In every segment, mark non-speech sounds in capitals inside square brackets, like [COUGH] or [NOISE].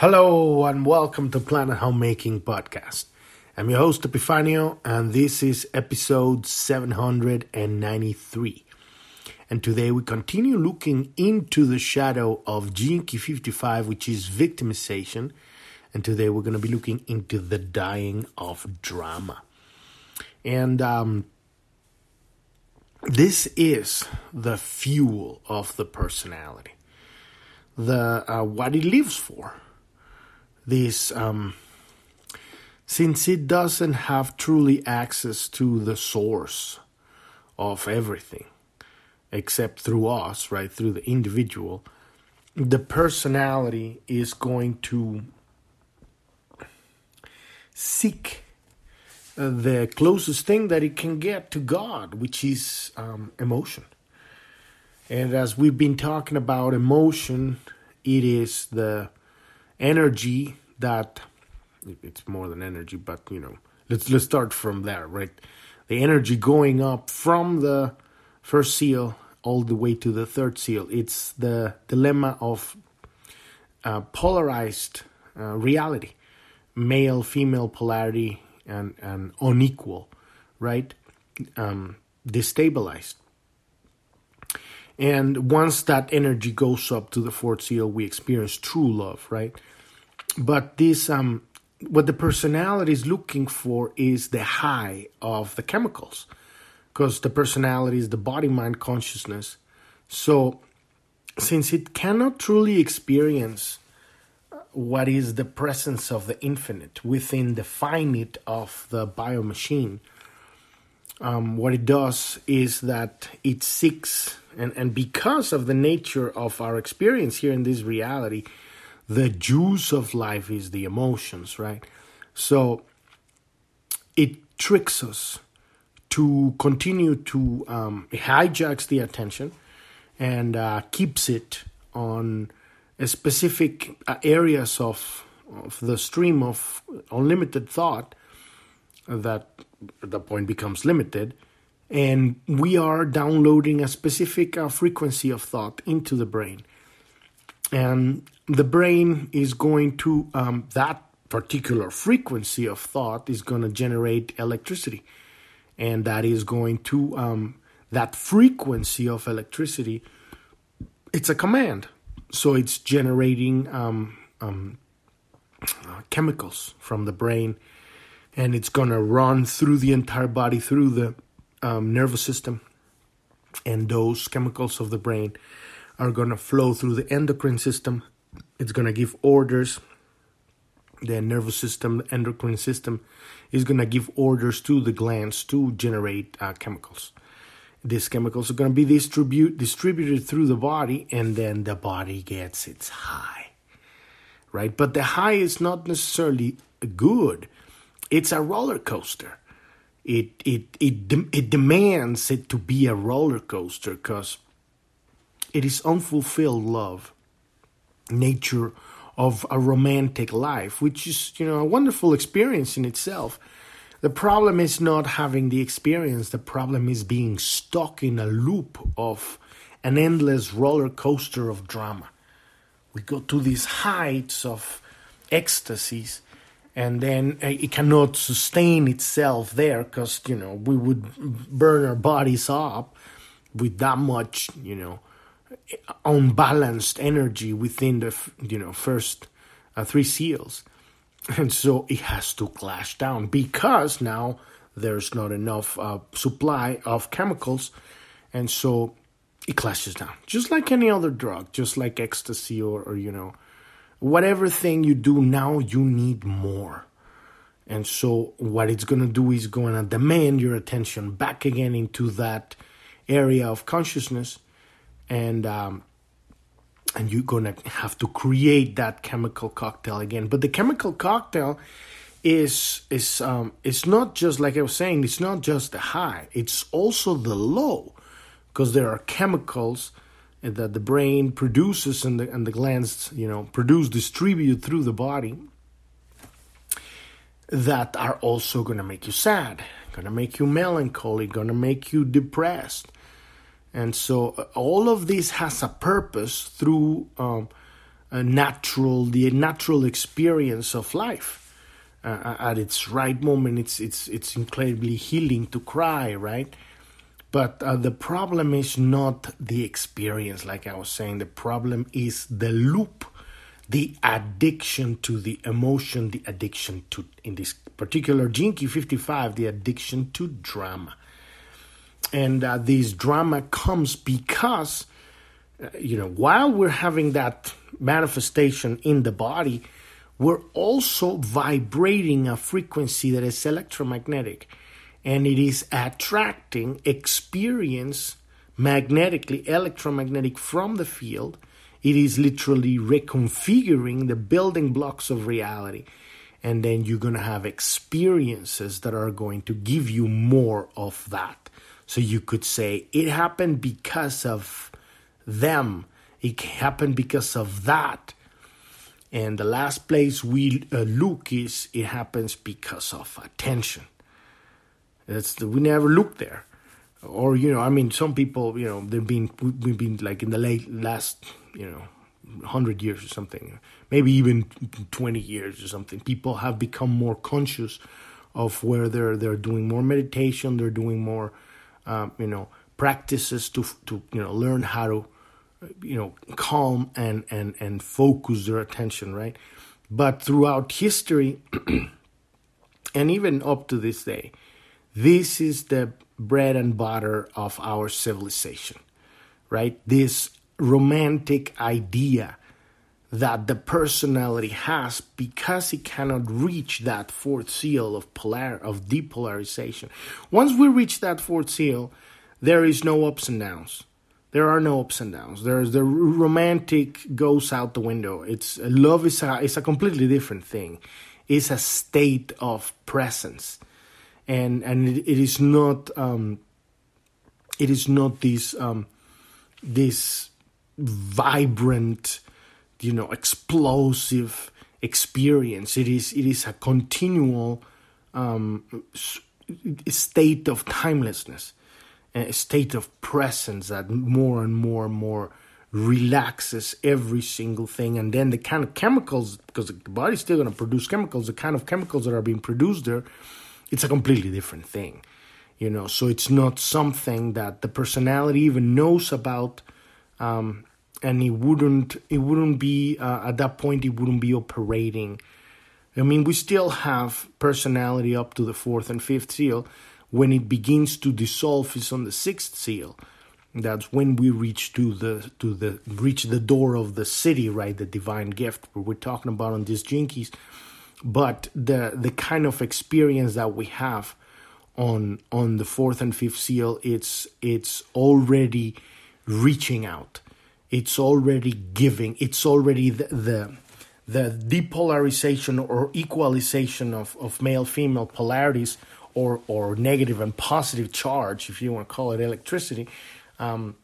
Hello and welcome to Planet Homecoming Podcast. I'm your host Epifanio and this is episode 793. And today we continue looking into the shadow of Key 55, which is victimization. And today we're going to be looking into the dying of drama. And um, this is the fuel of the personality, the uh, what it lives for this um, since it doesn't have truly access to the source of everything except through us right through the individual the personality is going to seek the closest thing that it can get to god which is um, emotion. And as we've been talking about emotion it is the energy that it's more than energy, but you know, let's let's start from there, right? The energy going up from the first seal all the way to the third seal. It's the dilemma of uh, polarized uh, reality, male female polarity, and and unequal, right? Um, destabilized. And once that energy goes up to the fourth seal, we experience true love, right? But this um, what the personality is looking for is the high of the chemicals because the personality is the body mind consciousness. So since it cannot truly experience what is the presence of the infinite within the finite of the biomachine um, what it does is that it seeks and, and because of the nature of our experience here in this reality the juice of life is the emotions, right? So it tricks us to continue to um, hijacks the attention and uh, keeps it on specific uh, areas of of the stream of unlimited thought that at the point becomes limited and we are downloading a specific uh, frequency of thought into the brain and the brain is going to um, that particular frequency of thought is going to generate electricity. And that is going to um, that frequency of electricity it's a command. So it's generating um, um uh, chemicals from the brain. And it's going to run through the entire body through the um, nervous system. And those chemicals of the brain are going to flow through the endocrine system. It's going to give orders. The nervous system, the endocrine system, is going to give orders to the glands to generate uh, chemicals. These chemicals are going to be distribute, distributed through the body, and then the body gets its high. Right? But the high is not necessarily good. It's a roller coaster. It it it de- it demands it to be a roller coaster because it is unfulfilled love, nature of a romantic life, which is, you know, a wonderful experience in itself. The problem is not having the experience, the problem is being stuck in a loop of an endless roller coaster of drama. We go to these heights of ecstasies and then uh, it cannot sustain itself there because you know we would burn our bodies up with that much you know unbalanced energy within the you know first uh, three seals. And so it has to clash down because now there's not enough uh, supply of chemicals. And so it clashes down just like any other drug just like ecstasy or, or you know whatever thing you do now you need more. And so what it's going to do is going to demand your attention back again into that area of consciousness and um, and you're gonna have to create that chemical cocktail again. But the chemical cocktail is is um, it's not just like I was saying. It's not just the high. It's also the low, because there are chemicals that the brain produces and the and the glands you know produce distribute through the body that are also gonna make you sad, gonna make you melancholy, gonna make you depressed and so uh, all of this has a purpose through um, uh, natural, the natural experience of life. Uh, at its right moment, it's it's it's incredibly healing to cry, right? But uh, the problem is not the experience, like I was saying. The problem is the loop, the addiction to the emotion, the addiction to, in this particular Gene Key 55, the addiction to drama. And uh, this drama comes because, uh, you know, while we're having that manifestation in the body, we're also vibrating a frequency that is electromagnetic and it is attracting experience magnetically, electromagnetic from the field. It is literally reconfiguring the building blocks of reality. And then you're going to have experiences that are going to give you more of that. So you could say it happened because of them, it happened because of that. And the last place we uh, look is it happens because of attention. That's the, we never look there, or you know, I mean, some people, you know, they've been we've been like in the late last, you know, hundred years or something, maybe even twenty years or something. People have become more conscious of where they're they're doing more meditation, they're doing more, um, you know, practices to to you know learn how to, you know, calm and and and focus their attention, right? But throughout history, [CLEARS THROAT] and even up to this day, this is the bread and butter of our civilization, right? This romantic idea that the personality has because it cannot reach that fourth seal of polar of depolarization. Once we reach that fourth seal, there is no ups and downs. There are no ups and downs. There's the romantic goes out the window. It's love is a it's a completely different thing. It's a state of presence and and it, it is not um, it is not this um, this vibrant, you know, explosive experience. It is it is a continual um, state of timelessness, a state of presence that more and more and more relaxes every single thing and then the kind of chemicals because the body's still going to produce chemicals the kind of chemicals that are being produced there it's a completely different thing you know so it's not something that the personality even knows about um, and it wouldn't it wouldn't be uh, at that point it wouldn't be operating. I mean we still have personality up to the fourth and fifth seal. When it begins to dissolve is on the sixth seal. That's when we reach to the to the reach the door of the Siddhi, right? The divine gift. We're talking about on these Gene Keys. But the the kind of experience that we have on on the fourth and fifth seal it's it's already reaching out it's already giving it's already the the, the depolarization or equalization of, of male female polarities or or negative and positive charge if you want to call it electricity um,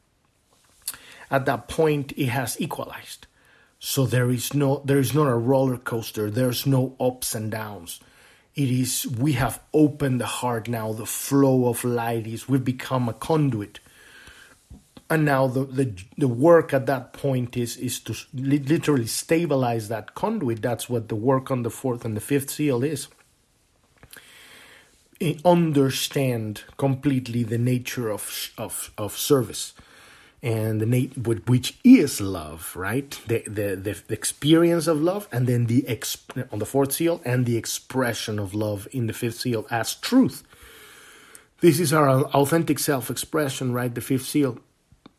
at that point it has equalized so there is no there is not a roller coaster. There's no ups and downs. It is we have opened the heart now. The flow of light is we've become a conduit. And now the, the the work at that point is is to literally stabilize that conduit. That's what the work on the fourth and the fifth seal is. Understand completely the nature of of of service and the nat- which is love, right? The, the the experience of love, and then the exp- on the fourth seal, and the expression of love in the fifth seal as truth. This is our authentic self-expression, right? The fifth seal,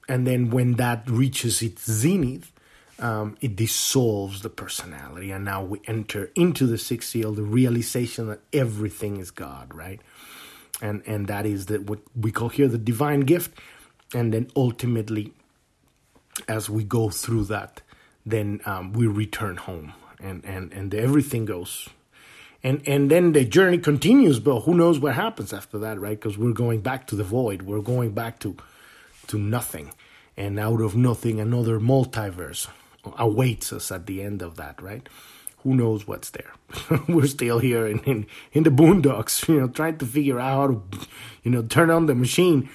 and then when that reaches its zenith, um, it dissolves the personality, and now we enter into the sixth seal, the realization that everything is God, right? And and that is that what we call here the divine gift. And then ultimately as we go through that then um, we return home and and and everything goes. And and then the journey continues but who knows what happens after that right? Because we're going back to the void. We're going back to to nothing and out of nothing another multiverse awaits us at the end of that right who knows what's there [LAUGHS] we're still here in, in in the boondocks [LAUGHS] you know trying to figure out how to you know turn on the machine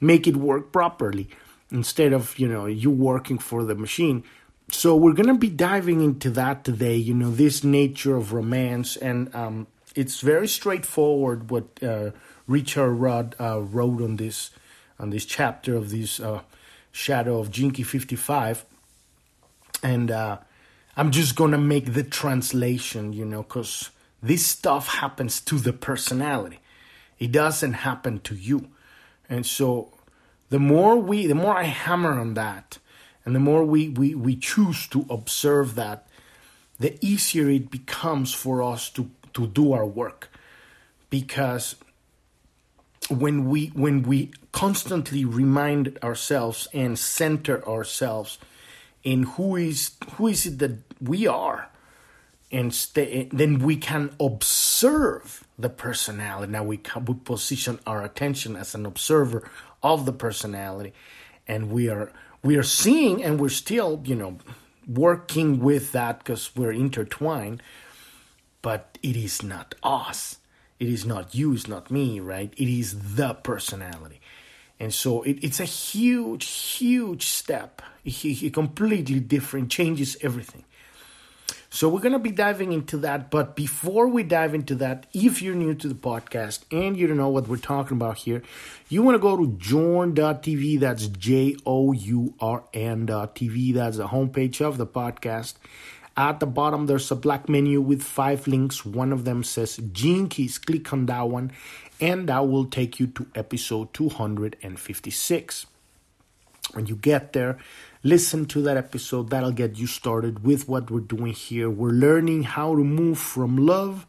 make it work properly instead of you know you working for the machine so we're gonna be diving into that today. You know, this nature of romance, and um, it's very straightforward what uh, Richard Rudd uh, wrote on this on this chapter of this uh, Shadow of Gene Key 55, and uh, I'm just gonna make the translation. You know, because this stuff happens to the personality. It doesn't happen to you, and so the more we, the more I hammer on that and the more we, we, we choose to observe that, the easier it becomes for us to, to do our work. Because when we when we constantly remind ourselves and center ourselves in who is who is it that we are and stay, then we can observe the personality now we, can, we position our attention as an observer of the personality and we are we are seeing and we're still, you know, working with that because we're intertwined, but it is not us. It is not you, it's not me, right? It is the personality. And so it, it's a huge, huge step. It completely different, changes everything. So we're going to be diving into that. But before we dive into that, if you're new to the podcast and you don't know what we're talking about here, you want to go to journ.tv. That's J O U R N.tv. That's the homepage of the podcast. At the bottom, there's a black menu with five links. One of them says Gene Keys. Click on that one, and that will take you to episode 256. When you get there, listen to that episode. That'll get you started with what we're doing here. We're learning how to move from love,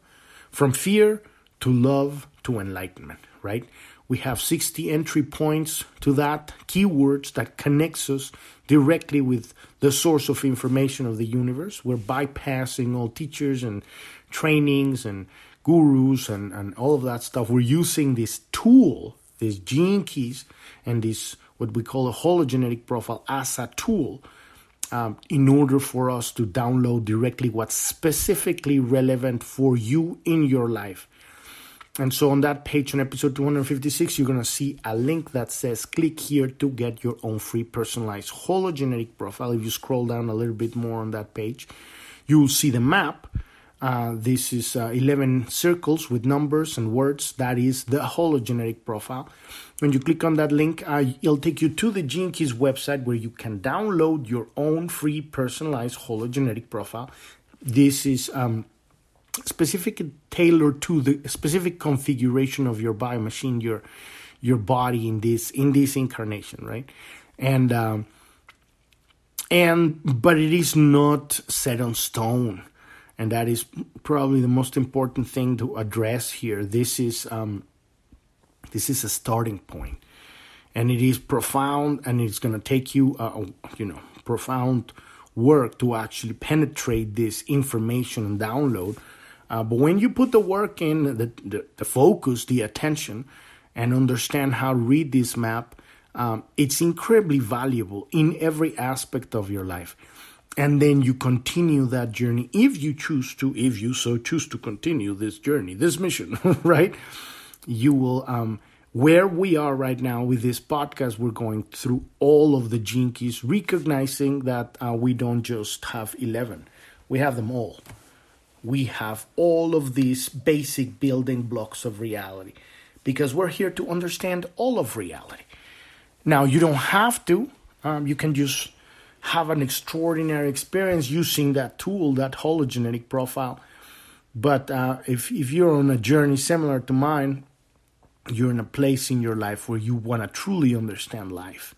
from fear to love to enlightenment, right? We have 60 entry points to that, keywords that connects us directly with the source of information of the universe. We're bypassing all teachers and trainings and gurus and, and all of that stuff. We're using this tool, these gene keys, and this what we call a hologenetic profile as a tool um, in order for us to download directly what's specifically relevant for you in your life. And so on that page on episode 256, you're going to see a link that says click here to get your own free personalized hologenetic profile. If you scroll down a little bit more on that page, you will see the map uh, this is uh, 11 circles with numbers and words. That is the hologenetic profile. When you click on that link, uh, it'll take you to the Gene Keys website where you can download your own free personalized hologenetic profile. This is um, specific tailored to the specific configuration of your biomachine, your your body in this in this incarnation, right? And um, and but it is not set on stone and that is probably the most important thing to address here. This is um, this is a starting point, and it is profound, and it's going to take you, uh, you know, profound work to actually penetrate this information and download. Uh, but when you put the work in, the, the, the, focus, the attention, and understand how to read this map, um, it's incredibly valuable in every aspect of your life. And then you continue that journey if you choose to if you so choose to continue this journey this mission [LAUGHS] right? You will um where we are right now with this podcast we're going through all of the gene keys recognizing that uh, we don't just have 11 we have them all we have all of these basic building blocks of reality. Because we're here to understand all of reality. Now you don't have to. Um, you can just have an extraordinary experience using that tool, that hologenetic profile. But uh, if if you're on a journey similar to mine, you're in a place in your life where you want to truly understand life,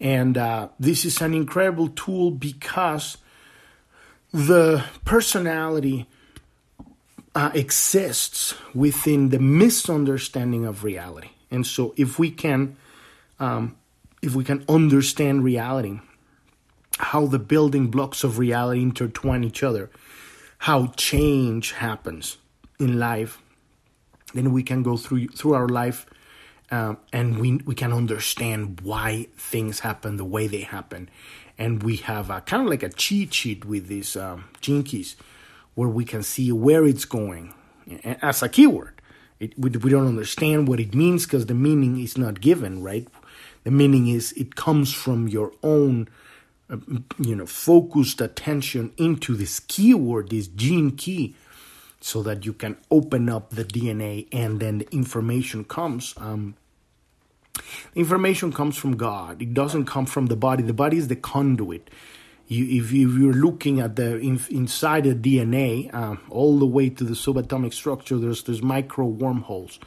and uh, this is an incredible tool because the personality uh, exists within the misunderstanding of reality, and so if we can um, if we can understand reality how the building blocks of reality intertwine each other, how change happens in life, then we can go through through our life um, and we we can understand why things happen the way they happen, and we have a, kind of like a cheat sheet with these um, gene keys, where we can see where it's going as a keyword. It, we, we don't understand what it means because the meaning is not given, right? The meaning is it comes from your own uh, you know, focused attention into this keyword, this gene key, so that you can open up the DNA and then the information comes. Um, information comes from God. It doesn't come from the body. The body is the conduit. You, if, you, are looking at the in, inside the DNA, uh, all the way to the subatomic structure, there's there's micro wormholes,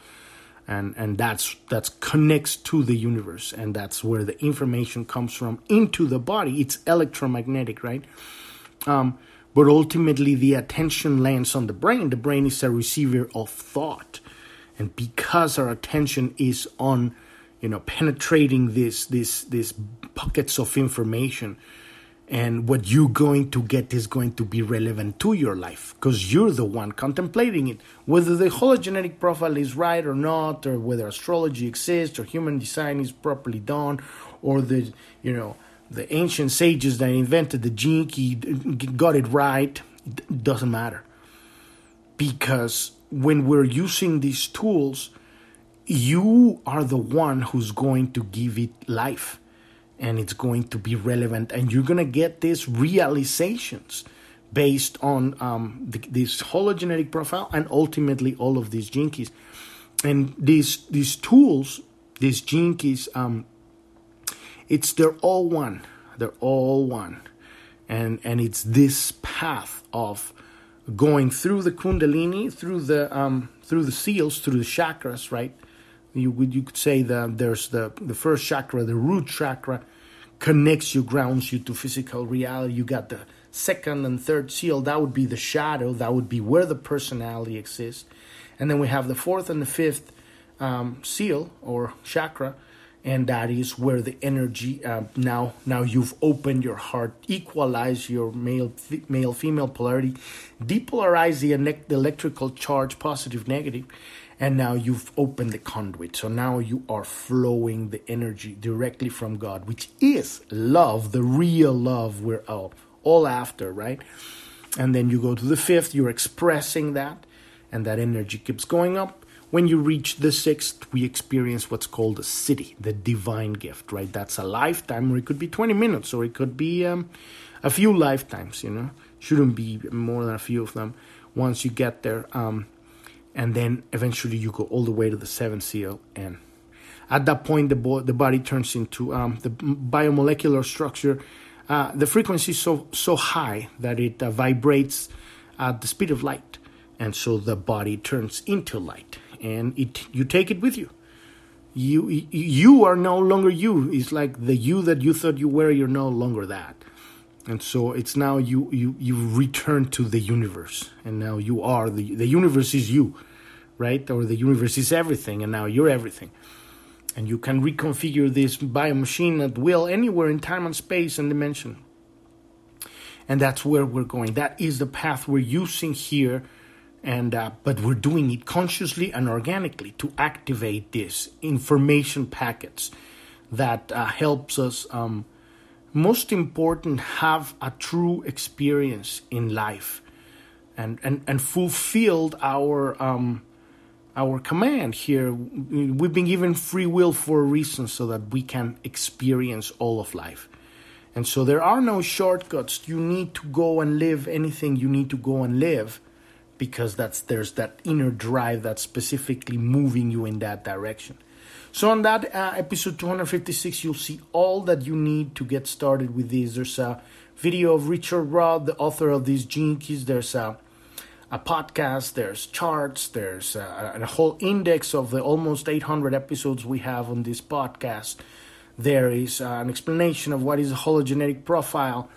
and and that's that's connects to the universe, and that's where the information comes from into the body. It's electromagnetic, right? Um, but ultimately, the attention lands on the brain. The brain is a receiver of thought, and because our attention is on you know penetrating this this these pockets of information. And what you're going to get is going to be relevant to your life because you're the one contemplating it. Whether the hologenetic profile is right or not or whether astrology exists or human design is properly done or the you know the ancient sages that invented the gene key got it right it doesn't matter. Because when we're using these tools you are the one who's going to give it life and it's going to be relevant and you're going to get these realizations based on um, the, this hologenetic profile and ultimately all of these Gene Keys and these these tools these Gene Keys um, it's they're all one they're all one. And and it's this path of going through the kundalini through the um, through the seals through the chakras right you would you could say that there's the the first chakra, the root chakra, connects you, grounds you to physical reality. You got the second and third seal. That would be the shadow. That would be where the personality exists. And then we have the fourth and the fifth um, seal or chakra, and that is where the energy uh, now now you've opened your heart, equalize your male male female polarity, depolarize the, the electrical charge, positive negative and now you've opened the conduit. So now you are flowing the energy directly from God, which is love, the real love we're all, all after, right? And then you go to the fifth, you're expressing that, and that energy keeps going up. When you reach the sixth, we experience what's called a Siddhi, the divine gift, right? That's a lifetime, or it could be 20 minutes, or it could be um, a few lifetimes, you know? Shouldn't be more than a few of them once you get there. Um, and then eventually you go all the way to the seventh seal and at that point the, bo- the body turns into um, the biomolecular structure uh, the frequency is so so high that it uh, vibrates at the speed of light and so the body turns into light and it you take it with you. You you are no longer you. It's like the you that you thought you were you're no longer that and so it's now you you you return to the universe. And now you are the the universe is you right? Or the universe is everything and now you're everything. And you can reconfigure this bio machine at will anywhere in time and space and dimension. And that's where we're going. That is the path we're using here. And uh, but we're doing it consciously and organically to activate this information packets that uh, helps us um, most important have a true experience in life and and and fulfilled our um our command here. We've been given free will for a reason so that we can experience all of life. And so there are no shortcuts. You need to go and live anything you need to go and live because that's there's that inner drive that's specifically moving you in that direction so on that uh, episode 256, you'll see all that you need to get started with this. There's a video of Richard Rudd, the author of these gene keys. There's a a podcast, there's charts, there's a, a, whole index of the almost 800 episodes we have on this podcast. There is uh, an explanation of what is a hologenetic profile.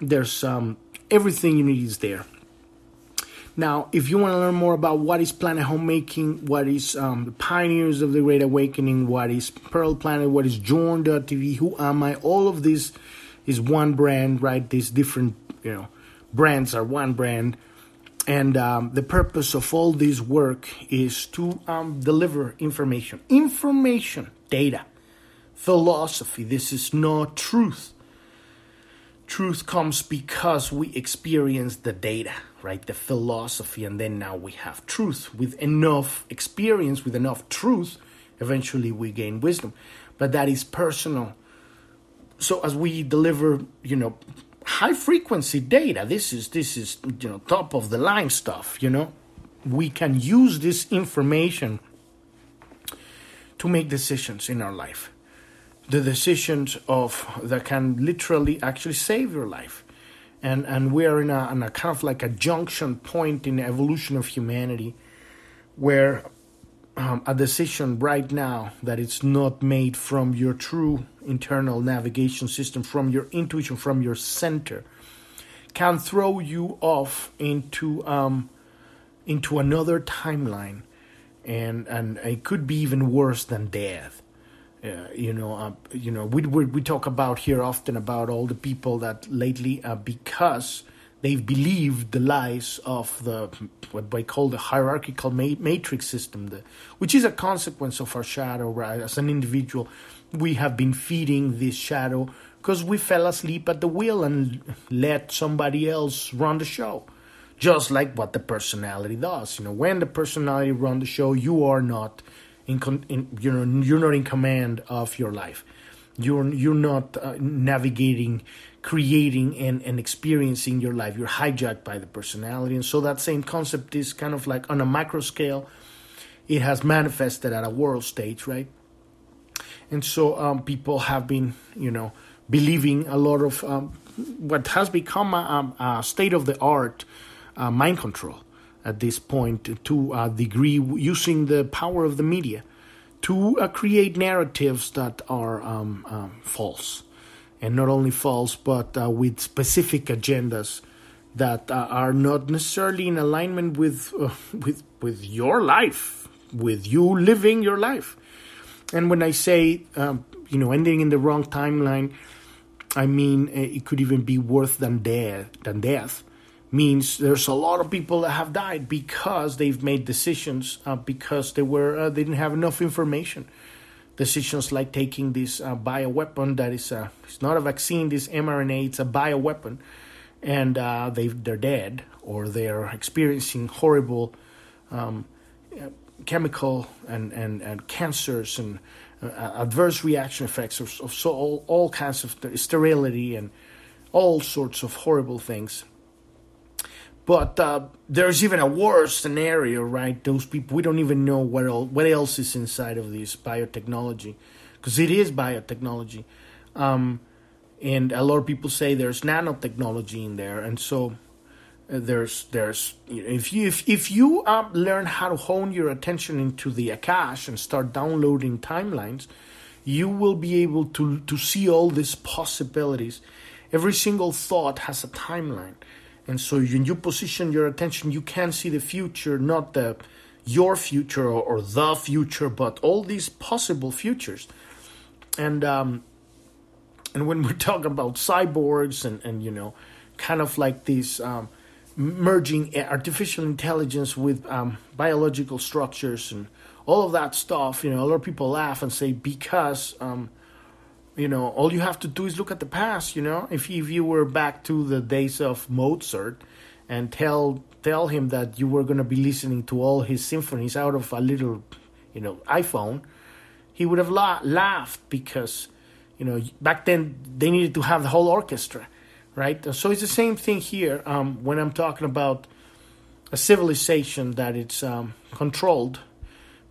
There's um, everything you need is there. Now, if you want to learn more about what is Planet Homecoming, what is um, the Pioneers of the Great Awakening, what is Pearl Planet, what is Journ.tv, who am I, all of this is one brand, right? These different, you know, brands are one brand. And um, the purpose of all this work is to um, deliver information. Information, data, philosophy. This is not truth. Truth comes because we experience the data right? The philosophy, and then now we have truth. With enough experience, with enough truth, eventually we gain wisdom. But that is personal. so as we deliver, you know, high frequency data, this is this is you know top of the line stuff. You know, we can use this information to make decisions in our life. The decisions of that can literally actually save your life. And and we're in a, in a kind of like a junction point in the evolution of humanity where um, a decision right now that it's not made from your true internal navigation system, from your intuition, from your center, can throw you off into um, into another timeline, and and it could be even worse than death. Uh, you know, uh, you know, we, we we talk about here often about all the people that lately, uh, because they've believed the lies of the what I call the hierarchical matrix system, the, which is a consequence of our shadow. Right, as an individual, we have been feeding this shadow because we fell asleep at the wheel and let somebody else run the show. Just like what the personality does, you know, when the personality run the show, you are not in, in you know, you're not in command of your life. You're you're not uh, navigating creating and, and experiencing your life. You're hijacked by the personality. And so that same concept is kind of like on a macro scale, it has manifested at a world stage, right? And so um, people have been, you know, believing a lot of um, what has become a, a state of the art uh, mind control at this point to a degree using the power of the media to uh, create narratives that are um, um false and not only false, but uh, with specific agendas that uh, are not necessarily in alignment with uh, [LAUGHS] with with your life, with you living your life. And when I say um, you know ending in the wrong timeline, I mean uh, it could even be worse than death. Than death means there's a lot of people that have died because they've made decisions uh, because they were uh, they didn't have enough information. Decisions like taking this uh, bioweapon that is a, it's not a vaccine, this mRNA, it's a bioweapon, and uh, they they're dead or they're experiencing horrible um, chemical and, and, and cancers and uh, adverse reaction effects of, of so all, all kinds of sterility and all sorts of horrible things but uh, there's even a worse scenario, right? Those people, we don't even know what, else, what else is inside of this biotechnology, because it is biotechnology. Um, and a lot of people say there's nanotechnology in there, and so uh, there's there's if you if, if you uh, learn how to hone your attention into the Akash and start downloading timelines, you will be able to to see all these possibilities. Every single thought has a timeline and so when you position your attention, you can see the future, not the your future or, or the future, but all these possible futures. And um, and when we [LAUGHS] talk about cyborgs and, and you know, kind of like these um, merging artificial intelligence with um, biological structures and all of that stuff, you know, a lot of people laugh and say because um, you know, all you have to do is look at the past. You know, if if you were back to the days of Mozart, and tell tell him that you were going to be listening to all his symphonies out of a little, you know, iPhone, he would have la- laughed because, you know, back then they needed to have the whole orchestra, right? So it's the same thing here um, when I'm talking about a civilization that it's um, controlled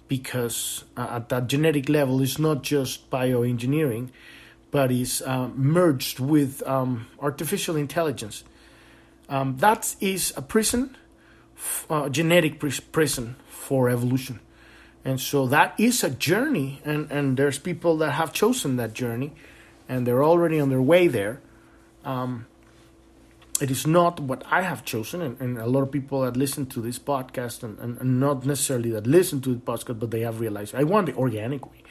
because uh, at that genetic level it's not just bioengineering but is uh, merged with um, artificial intelligence. Um, that is a prison uh, genetic prison for evolution. And so that is a journey and, and there's people that have chosen that journey and they're already on their way there. Um, it is not what I have chosen, and, and, a lot of people that listen to this podcast, and, and, and, not necessarily that listen to the podcast, but they have realized I want the organic way.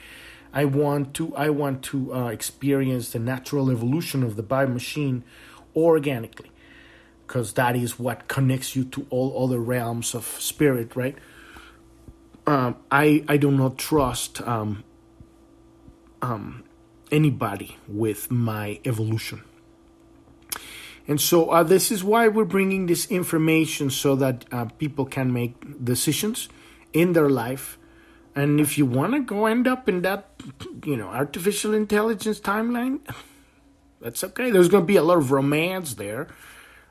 I want to I want to uh, experience the natural evolution of the bio machine organically, because that is what connects you to all other realms of spirit, right? Um, I I do not trust um, um, anybody with my evolution and so uh, this is why we're bringing this information so that uh, people can make decisions in their life. And if you want to go end up in that, you know, artificial intelligence timeline, That's okay. There's going to be a lot of romance there.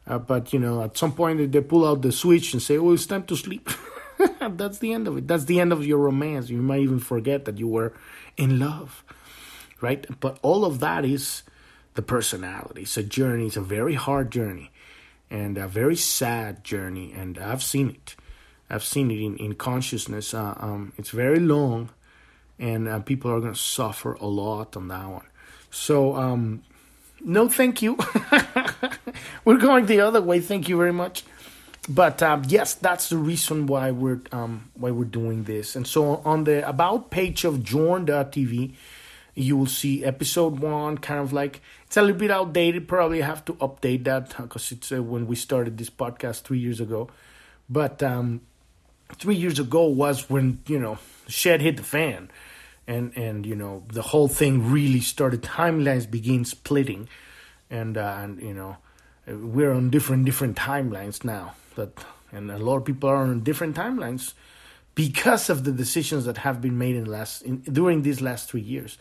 Uh, but, you know, at some point they, they pull out the switch and say, oh, it's time to sleep. [LAUGHS] That's the end of it. That's the end of your romance. You might even forget that you were in love, right? But all of that is the personality. It's a journey. It's a very hard journey and a very sad journey. And I've seen it. I've seen it in, in consciousness. Uh, um, it's very long, and uh, people are going to suffer a lot on that one. So, um, no, thank you. [LAUGHS] we're going the other way. Thank you very much. But um, yes, that's the reason why we're um, why we're doing this. And so on the about page of Journ.tv, you will see episode one, kind of like it's a little bit outdated. Probably have to update that because it's uh, when we started this podcast three years ago. But um, three years ago was when you know shit hit the fan, and and you know the whole thing really started. Timelines begin splitting, and uh, and you know we're on different different timelines now. That and a lot of people are on different timelines because of the decisions that have been made in last in, during these last three years,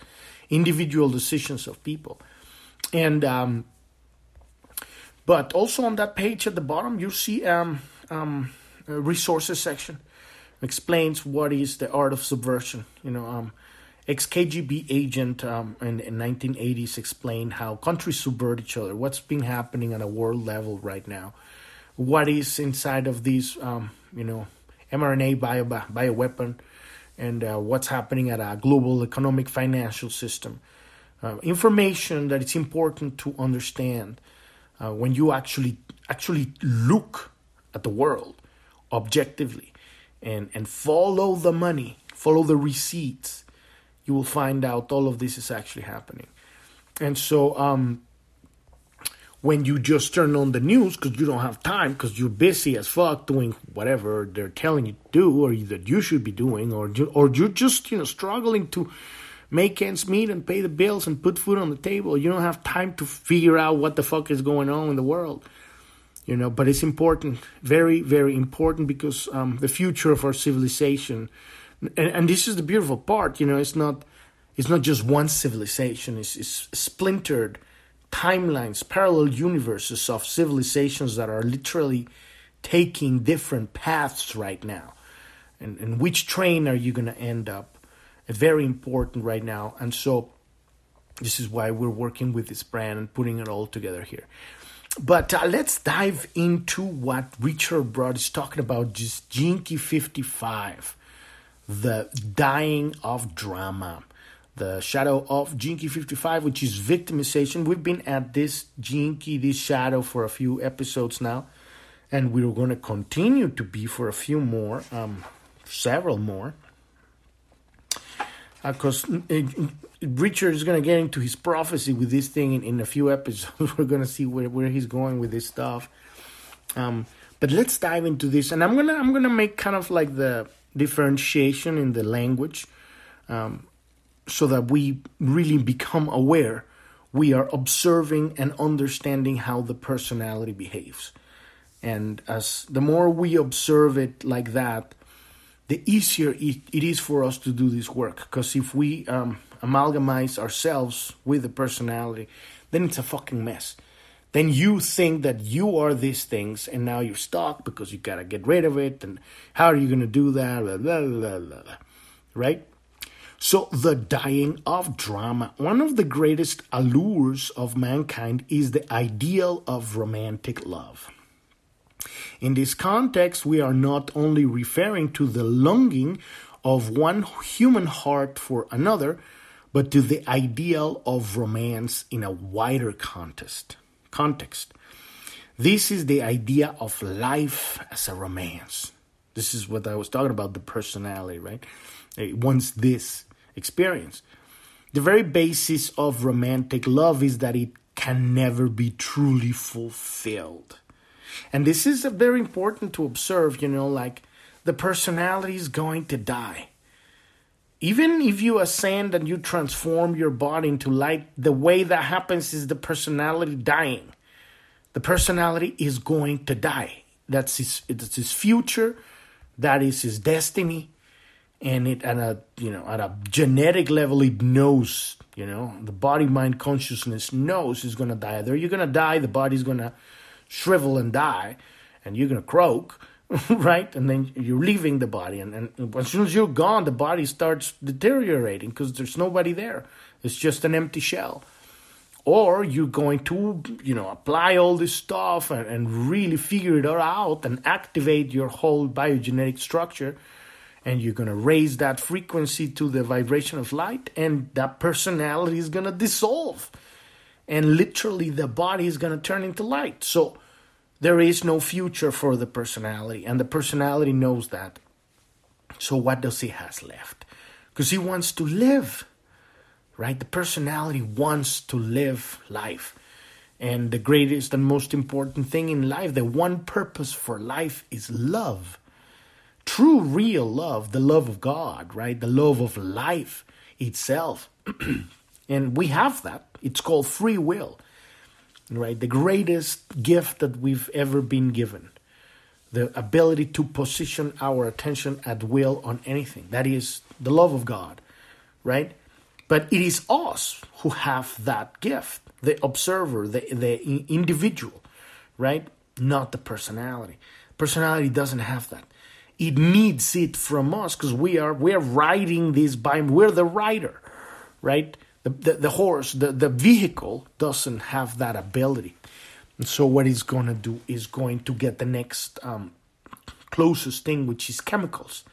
individual decisions of people, and um, but also on that page at the bottom you see um, um, resources section explains what is the art of subversion. You know, um, ex KGB agent um, in, in 1980s explained how countries subvert each other. What's been happening on a world level right now? What is inside of these, um, you know, mRNA bio bioweapon, and uh, what's happening at a global economic financial system? Uh, information that it's important to understand uh, when you actually actually look at the world objectively and, and follow the money, follow the receipts, you will find out all of this is actually happening. And so, um, when you just turn on the news because you don't have time because you're busy as fuck doing whatever they're telling you to do or that you should be doing or or you're just you know struggling to make ends meet and pay the bills and put food on the table. You don't have time to figure out what the fuck is going on in the world you know but it's important very very important because um, the future of our civilization and, and, this is the beautiful part you know it's not it's not just one civilization it's, it's splintered timelines parallel universes of civilizations that are literally taking different paths right now. And, and which train are you going to end up very important right now. And so this is why we're working with this brand and putting it all together here. But uh, let's dive into what Richard Rudd is talking about, just Key 55, the dying of drama, the shadow of Key 55, which is victimization. We've been at this Key, this shadow, for a few episodes now, and we're going to continue to be for a few more, um, several more because uh, Richard is going to get into his prophecy with this thing in, in a few episodes. [LAUGHS] We're going to see where, where he's going with this stuff. Um, but let's dive into this, and I'm gonna I'm gonna make kind of like the differentiation in the language, um, so that we really become aware. We are observing and understanding how the personality behaves, and as the more we observe it like that, the easier it, it is for us to do this work. Because if we um, amalgamize ourselves with the personality, then it's a fucking mess. Then you think that you are these things, and now you're stuck because you gotta get rid of it. And how are you gonna do that? Blah, blah, blah, right? So, the dying of drama. One of the greatest allures of mankind is the ideal of romantic love. In this context, we are not only referring to the longing of one human heart for another, but to the ideal of romance in a wider context. Context. This is the idea of life as a romance. This is what I was talking about the personality, right? It wants this experience. The very basis of romantic love is that it can never be truly fulfilled. And this is very important to observe, you know, like the personality is going to die. Even if you ascend and you transform your body into light, the way that happens is the personality dying. The personality is going to die. That's his, it's his future. That is his destiny. and it at a you know at a genetic level it knows you know the body mind consciousness knows it's to die either you're to die the body's to shrivel and die and you're going to croak [LAUGHS] right? And then you're leaving the body and, and as soon as you're gone the body starts deteriorating because there's nobody there. It's just an empty shell. Or you're going to you know apply all this stuff and, and really figure it all out and activate your whole biogenetic structure and you're going to raise that frequency to the vibration of light and that personality is going to dissolve and literally the body is going to turn into light so there is no future for the personality and the personality knows that so what does he has left because he wants to live right the personality wants to live life and the greatest and most important thing in life the one purpose for life is love true, real love, the love of God, right? The love of life itself. [CLEARS THROAT] and we have that. It's called free will, right? The greatest gift that we've ever been given. The ability to position our attention at will on anything. That is the love of God, right? But it is us who have that gift, the observer, the, the individual, right? Not the personality. Personality doesn't have that it needs it from us because we are we're writing this by we're the writer, right the, the, the horse the, the vehicle doesn't have that ability. And so what he's going to do is going to get the next um, closest thing which is chemicals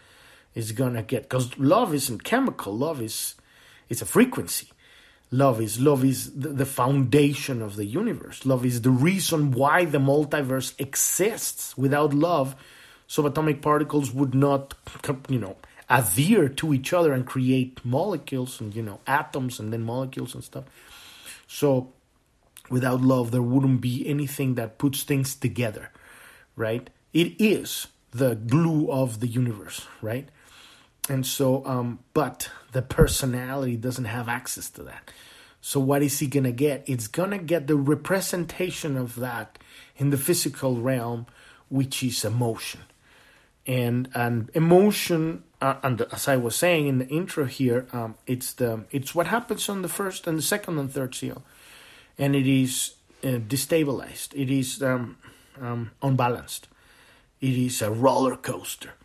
is going to get because love isn't chemical love is it's a frequency. Love is love is the, the foundation of the universe. Love is the reason why the multiverse exists. Without love subatomic particles would not, you know, adhere to each other and create molecules and, you know, atoms and then molecules and stuff. So without love, there wouldn't be anything that puts things together, right? It is the glue of the universe, right? And so, um, but the personality doesn't have access to that. So, what is he gonna get? It's gonna get the representation of that in the physical realm, which is emotion and and emotion uh, and as I was saying in the intro here, um, it's the it's what happens on the first and the second and third seal, and it is uh, destabilized. It is um, um, unbalanced. It is a roller coaster,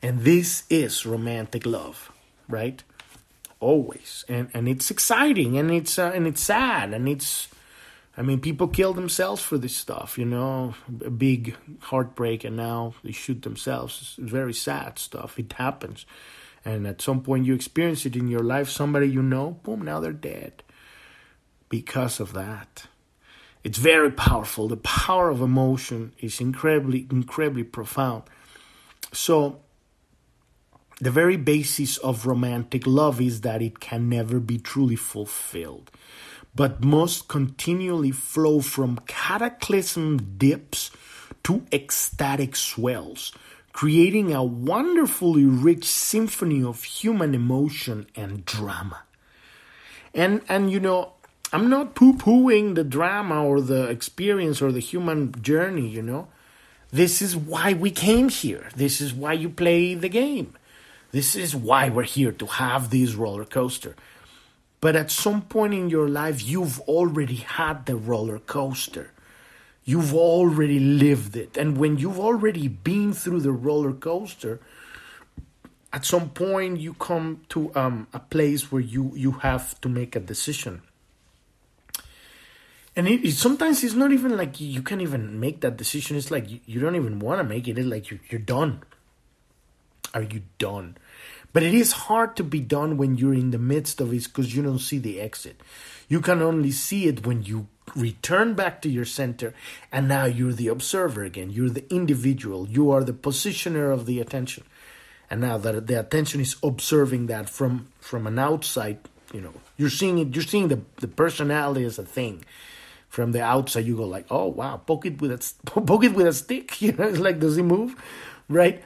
and this is romantic love, right? Always, and and it's exciting, and it's uh, and it's sad, and it's I mean, people kill themselves for this stuff, you know, a big heartbreak, and now they shoot themselves. It's very sad stuff. It happens. And at some point, you experience it in your life. Somebody you know, boom, now they're dead because of that. It's very powerful. The power of emotion is incredibly, incredibly profound. So, the very basis of romantic love is that it can never be truly fulfilled but must continually flow from cataclysm dips to ecstatic swells, creating a wonderfully rich symphony of human emotion and drama. And and you know, I'm not poo-pooing the drama or the experience or the human journey, you know. This is why we came here. This is why you play the game. This is why we're here to have this roller coaster. But at some point in your life, you've already had the roller coaster. You've already lived it. And when you've already been through the roller coaster, at some point you come to um, a place where you, you have to make a decision. And it, it, sometimes it's not even like you can even make that decision. It's like you, you don't even want to make it. It's like you're, you're done. Are you done? But it is hard to be done when you're in the midst of it because you don't see the exit. You can only see it when you return back to your center and now you're the observer again. You're the individual. You are the positioner of the attention. And now that the attention is observing that from from an outside, you know, you're seeing it, you're seeing the, the personality as a thing. From the outside, you go like, "Oh wow, poke it with a [LAUGHS] poke it with a stick." [LAUGHS] You know, it's like, does he move? Right?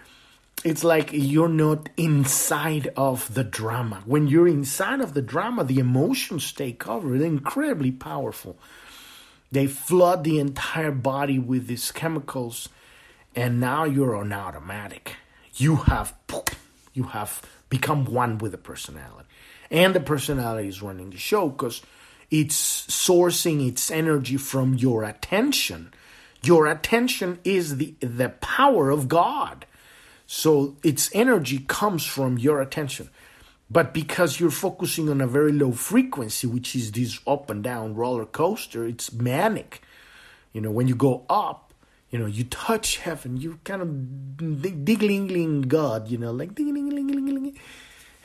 It's like you're not inside of the drama. When you're inside of the drama, the emotions take over. They're incredibly powerful. They flood the entire body with these chemicals, and now you're on automatic. You have you have become one with the personality. And the personality is running the show because it's sourcing its energy from your attention. Your attention is the, the power of God. So its energy comes from your attention. But because you're focusing on a very low frequency, which is this up and down roller coaster, it's manic. You know, when you go up, you know, you touch heaven, you kind of diggling God, you know, like ding, ding, ding,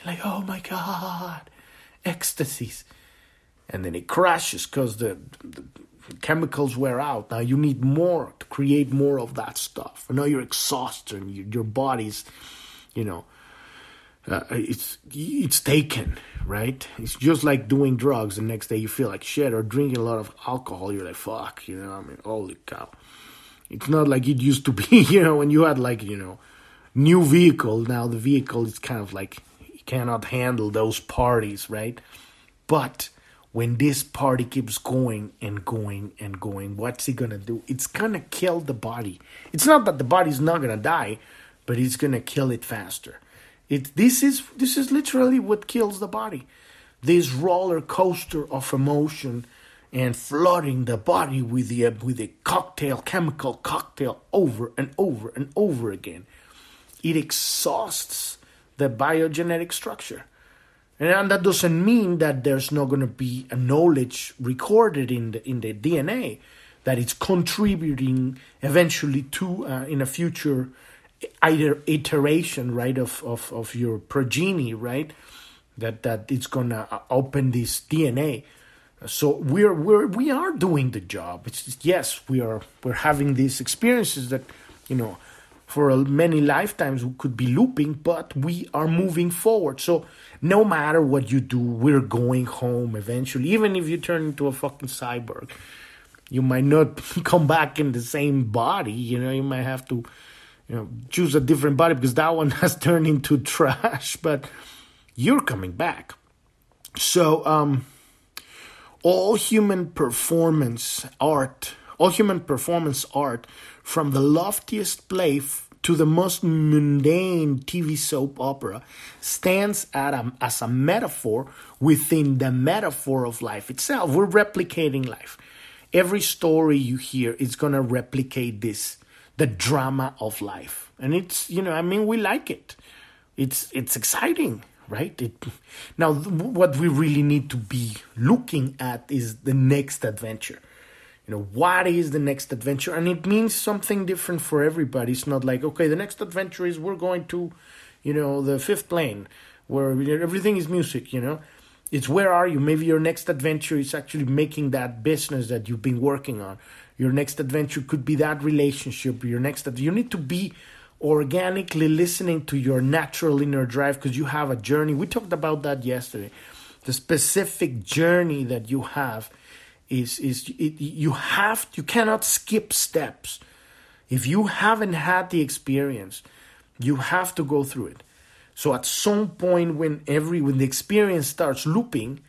like, oh my God, ecstasies. And then it crashes because the, the, chemicals wear out. Now you need more to create more of that stuff. And now you're exhausted and you, your body's, you know, uh, it's it's taken, right? It's just like doing drugs. The next day you feel like shit, or drinking a lot of alcohol. You're like, fuck, you know. I mean, holy cow! It's not like it used to be, [LAUGHS] you know, when you had like you know, new vehicle. Now the vehicle is kind of like you cannot handle those parties, right? But when this party keeps going and going and going, what's it gonna do? It's gonna kill the body. It's not that the body's not gonna die, but it's gonna kill it faster it this is this is literally what kills the body. This roller coaster of emotion and flooding the body with the with a cocktail chemical cocktail over and over and over again. It exhausts the biogenetic structure. And that doesn't mean that there's not going to be a knowledge recorded in the in the DNA that it's contributing eventually to uh, in a future either iteration right of, of, of your progeny right? That that it's gonna open this dna so we're we're we are doing the job. It's yes we are we're having these experiences that you know for many lifetimes we could be looping but we are moving forward. So no matter what you do we're going home eventually even if you turn into a fucking cyborg you might not [LAUGHS] come back in the same body you know you might have to you know, choose a different body because that one [LAUGHS] has turned into trash, but you're coming back. So, um, all human performance art, all human performance art, from the loftiest play f- to the most mundane TV soap opera, stands a, as a metaphor within the metaphor of life itself. We're replicating life. Every story you hear is going to replicate this the drama of life. And it's, you know, I mean, we like it. It's it's exciting, right? It, now, what we really need to be looking at is the next adventure. You know, what is the next adventure? And it means something different for everybody. It's not like, okay, the next adventure is we're going to, you know, the fifth plane where everything is music, you know. It's where are you? Maybe your next adventure is actually making that business that you've been working on. Your next adventure could be that relationship. Your next you need to be organically listening to your natural inner drive because you have a journey. We talked about that yesterday. The specific journey that you have is is it, you have you cannot skip steps. If you haven't had the experience, you have to go through it. So at some point when every when the experience starts looping,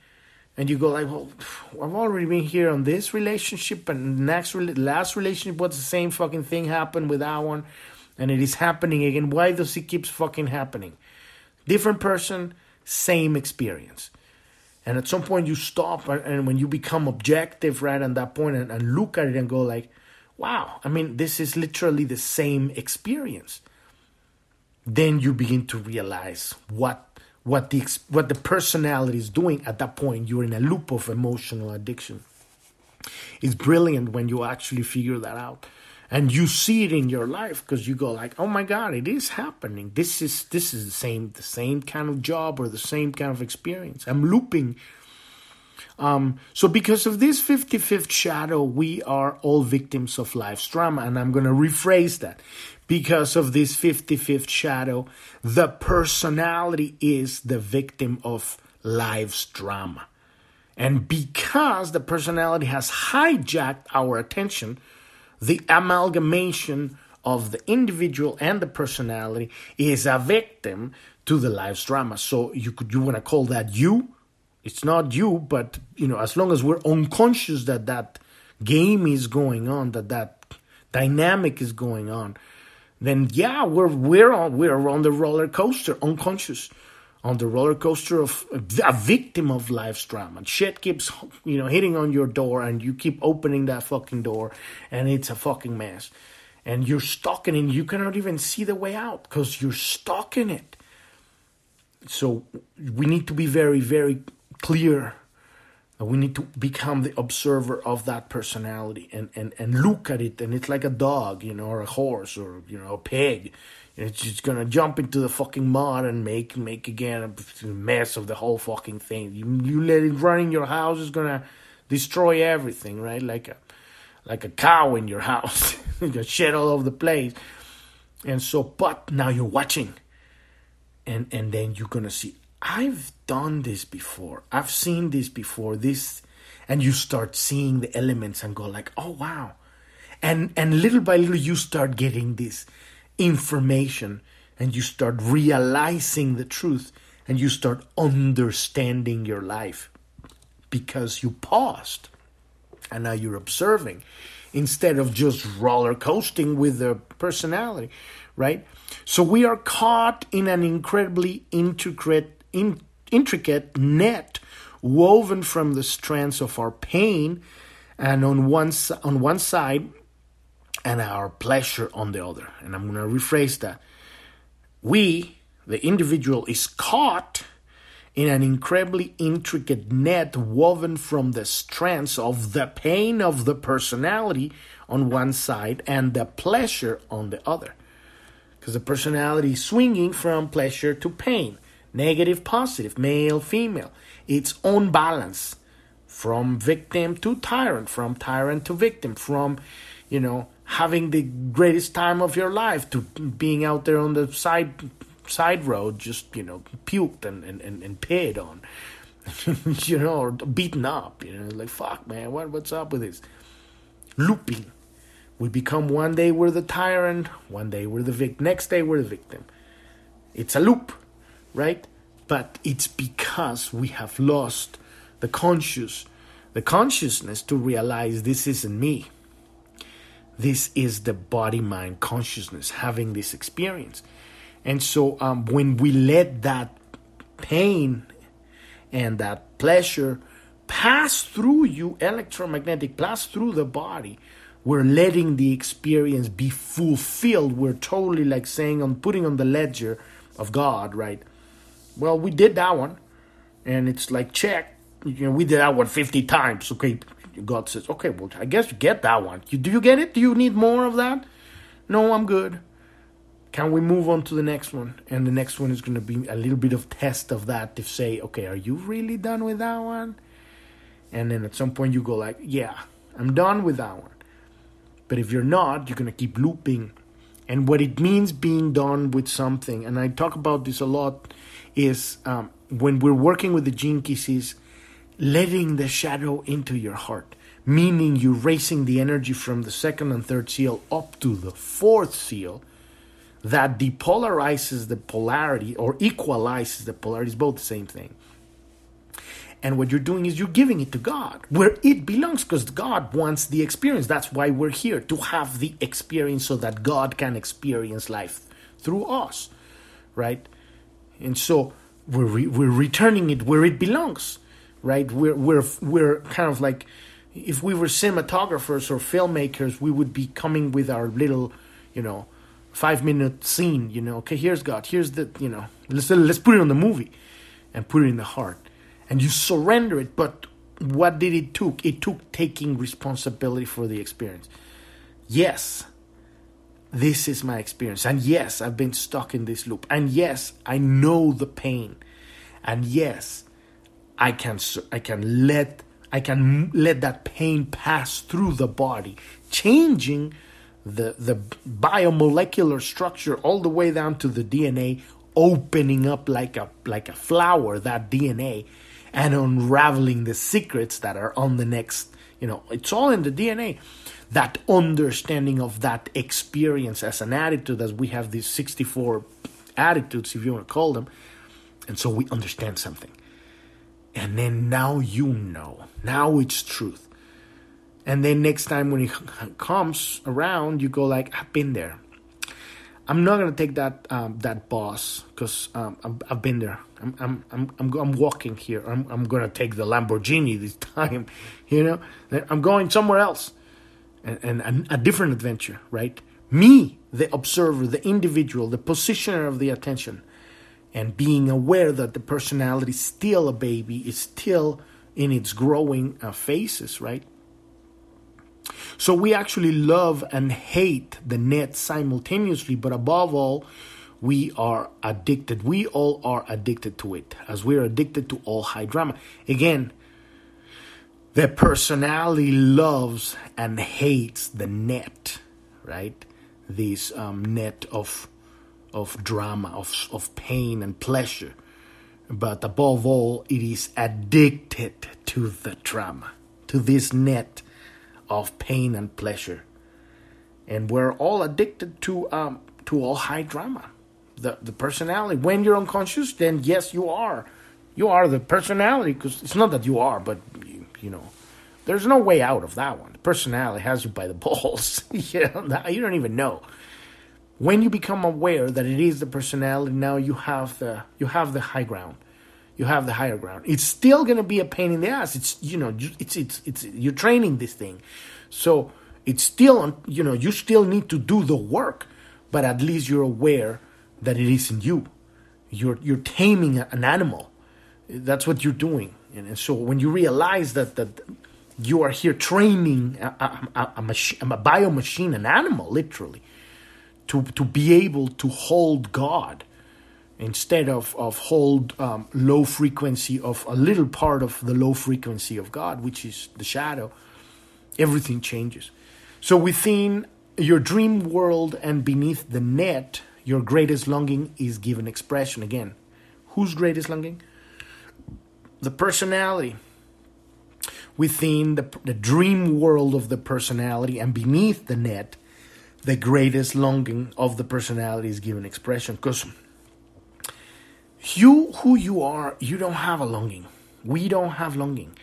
and you go like, well, I've already been here on this relationship, and next last relationship was the same fucking thing happened with that one, and it is happening again. Why does it keeps fucking happening? Different person, same experience. And at some point you stop, and when you become objective, right, at that point, and, and look at it and go like, wow, I mean, this is literally the same experience. Then you begin to realize what what the what the personality is doing at that point. You're in a loop of emotional addiction. It's brilliant when you actually figure that out and you see it in your life because you go like oh my god it is happening. This is this is the same the same kind of job or the same kind of experience. I'm looping. Um, so because of this 55th shadow we are all victims of life's drama. And i'm going to rephrase that. Because of this 55th shadow, the personality is the victim of life's drama. And because the personality has hijacked our attention, the amalgamation of the individual and the personality is a victim to the life's drama. So you could you want to call that you? It's not you, but you know, as long as we're unconscious that that game is going on, that that dynamic is going on, then yeah, we're we're on we're on the roller coaster, unconscious, on the roller coaster of a victim of life's drama. Shit keeps you know hitting on your door, and you keep opening that fucking door, and it's a fucking mess, and you're stuck in it. You cannot even see the way out because you're stuck in it. So we need to be very very clear we need to become the observer of that personality and, and, and look at it and it's like a dog you know or a horse or you know a pig it's just gonna jump into the fucking mud and make make again a mess of the whole fucking thing you, you let it run in your house is gonna destroy everything right like a like a cow in your house [LAUGHS] just shit all over the place and so but now you're watching and and then you're gonna see I've done this before. I've seen this before. This and you start seeing the elements and go like, "Oh wow." And and little by little you start getting this information and you start realizing the truth and you start understanding your life because you paused and now you're observing instead of just roller coasting with the personality, right? So we are caught in an incredibly intricate in, intricate net woven from the strands of our pain and on one on one side and our pleasure on the other. And i'm going to rephrase that. We the individual is caught in an incredibly intricate net woven from the strands of the pain of the personality on one side and the pleasure on the other. Because the personality is swinging from pleasure to pain negative, positive, male, female. Its own balance from victim to tyrant, from tyrant to victim, from, you know, having the greatest time of your life to being out there on the side side road just, you know, puked and, and, and, and paid on. [LAUGHS] you know, or beaten up, you know, like fuck man, what what's up with this? Looping. We become one day we're the tyrant, one day we're the victim, next day we're the victim. It's a loop right? But it's because we have lost the conscious, the consciousness to realize this isn't me. This is the body mind consciousness having this experience. And so um, when we let that pain and that pleasure pass through you, electromagnetic, pass through the body, we're letting the experience be fulfilled. We're totally like saying on putting on the ledger of God, right? Well, we did that one, and it's like check. You know, we did that one fifty times. Okay, God says, okay, well, I guess you get that one. You, do you get it? Do you need more of that? No, I'm good. Can we move on to the next one? And the next one is going to be a little bit of test of that to say, okay, are you really done with that one? And then at some point you go like, yeah, I'm done with that one. But if you're not, you're going to keep looping. And what it means being done with something, and I talk about this a lot is um, when we're working with the gene keys is letting the shadow into your heart meaning you're raising the energy from the second and third seal up to the fourth seal that depolarizes the polarity or equalizes the polarity. Is both the same thing. And what you're doing is you're giving it to god where it belongs because god wants the experience. That's why we're here to have the experience so that god can experience life through us right? And so we're re- we're returning it where it belongs, right? We're we're we're kind of like if we were cinematographers or filmmakers, we would be coming with our little, you know, five minute scene. You know, okay, here's God, here's the, you know, let's let's put it on the movie, and put it in the heart, and you surrender it. But what did it took? It took taking responsibility for the experience. Yes, this is my experience. And yes, I've been stuck in this loop. And yes, I know the pain. And yes, I can I can let I can let that pain pass through the body, changing the the biomolecular structure all the way down to the DNA, opening up like a like a flower that DNA and unraveling the secrets that are on the next, you know, it's all in the DNA that understanding of that experience as an attitude, as we have these 64 attitudes, if you want to call them. And so we understand something. And then now you know. Now it's truth. And then next time when it comes around, you go like, I've been there. I'm not gonna take that um, that boss because um, I've been there. I'm I'm I'm I'm, walking here. I'm I'm gonna take the Lamborghini this [LAUGHS] time, you know. I'm going somewhere else, and, and a different adventure, right? Me, the observer, the individual, the positioner of the attention, and being aware that the personality is still a baby, is still in its growing uh, phases, right? So we actually love and hate the net simultaneously, but above all, we are addicted. We all are addicted to it, as we're addicted to all high drama. Again, the personality loves and hates the net, right? This um, net of of drama, of of pain and pleasure. But above all, it is addicted to the drama, to this net of pain and pleasure. And we're all addicted to um, to all high drama. The the personality. When you're unconscious, then yes, you are. You are the personality because it's not that you are, but you, you, know, there's no way out of that one. The personality has you by the [LAUGHS] balls. [LAUGHS] you, you don't even know. When you become aware that it is the personality, now you have the you have the high ground you have the higher ground. It's still going to be a pain in the ass. It's you know it's it's it's you're training this thing, so it's still you know you still need to do the work, but at least you're aware that it isn't you. You're you're taming an animal. That's what you're doing, and so when you realize that that you are here training a, a, a, a, machine, a bio machine, an animal, literally, to to be able to hold God instead of, of hold um, low frequency of a little part of the low frequency of God, which is the shadow, everything changes. So within your dream world and beneath the net, your greatest longing is given expression. Again, whose greatest longing? The personality. Within the, the dream world of the personality and beneath the net, the greatest longing of the personality is given expression. Because you who you are you don't have a longing. We don't have longing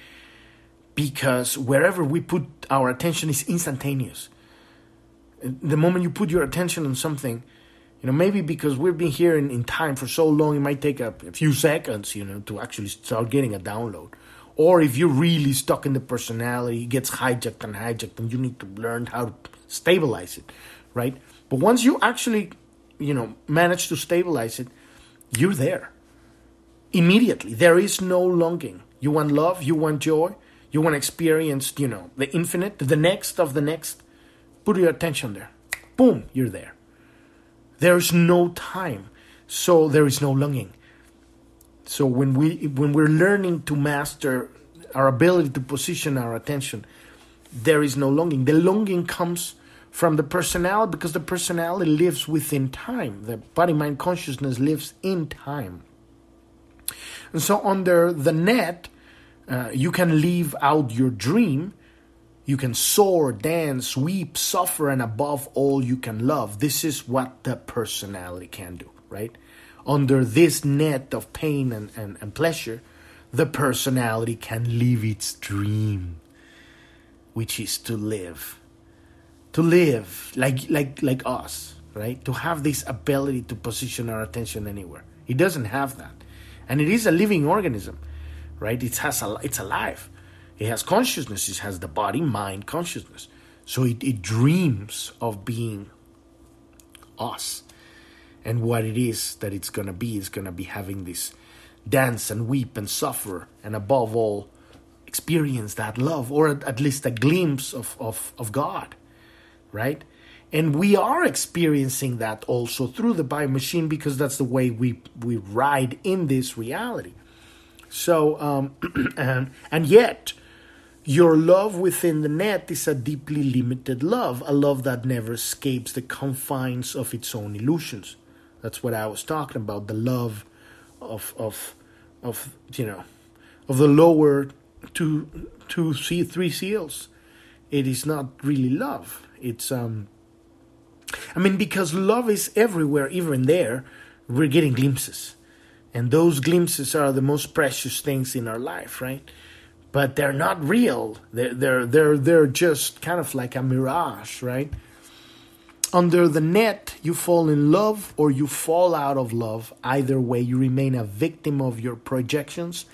because wherever we put our attention is instantaneous. The moment you put your attention on something you know maybe because we've been here in, in time for so long it might take a, a few seconds you know to actually start getting a download. Or if you're really stuck in the personality it gets hijacked and hijacked and you need to learn how to stabilize it right but once you actually you know manage to stabilize it you're there immediately. There is no longing. You want love, you want joy, you want experience, you know, the infinite, the next of the next. Put your attention there. Boom, you're there. There's no time, so there is no longing. So when we when we're learning to master our ability to position our attention, there is no longing. The longing comes from the personality because the personality lives within time. The body mind consciousness lives in time. And so under the net, uh, you can leave out your dream. You can soar, dance, weep, suffer, and above all, you can love. This is what the personality can do, right? Under this net of pain and, and, and pleasure, the personality can live its dream, which is to live. To live like like like us, right? To have this ability to position our attention anywhere. It doesn't have that and it is a living organism, right? It has a, it's alive. It has consciousness. It has the body, mind, consciousness. So it, it dreams of being us, and what it is that it's gonna be is gonna be having this dance and weep and suffer, and above all, experience that love, or at least a glimpse of, of, of God, right? And we are experiencing that also through the bio machine because that's the way we, we ride in this reality. So, um, [CLEARS THROAT] and, and yet, your love within the net is a deeply limited love, a love that never escapes the confines of its own illusions. That's what I was talking about, the love of of of you know of the lower two two three seals. It is not really love. It's um I mean, because love is everywhere, even there, we're getting glimpses. And those glimpses are the most precious things in our life, right? But they're not real. They're, they're, they're, they're just kind of like a mirage, right? under the net, you fall in love or you fall out of love. Either way, you remain a victim of your projections,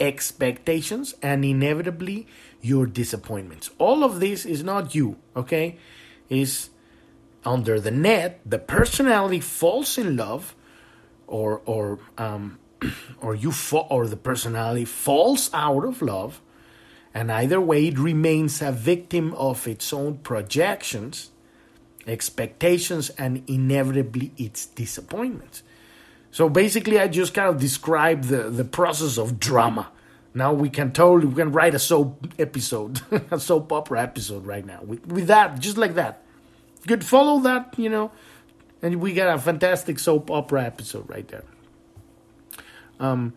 expectations, and inevitably your disappointments. All of this is not you, okay? Is under the net, the personality falls in love or or um [CLEARS THROAT] or you fall or the personality falls out of love and either way it remains a victim of its own projections expectations and inevitably its disappointments. So basically, I just kind of describe the, the process of drama. Now we can totally we can write a soap episode, [LAUGHS] a soap opera episode right now with, with that, just like that. You could follow that, you know, and we got a fantastic soap opera episode right there. Um,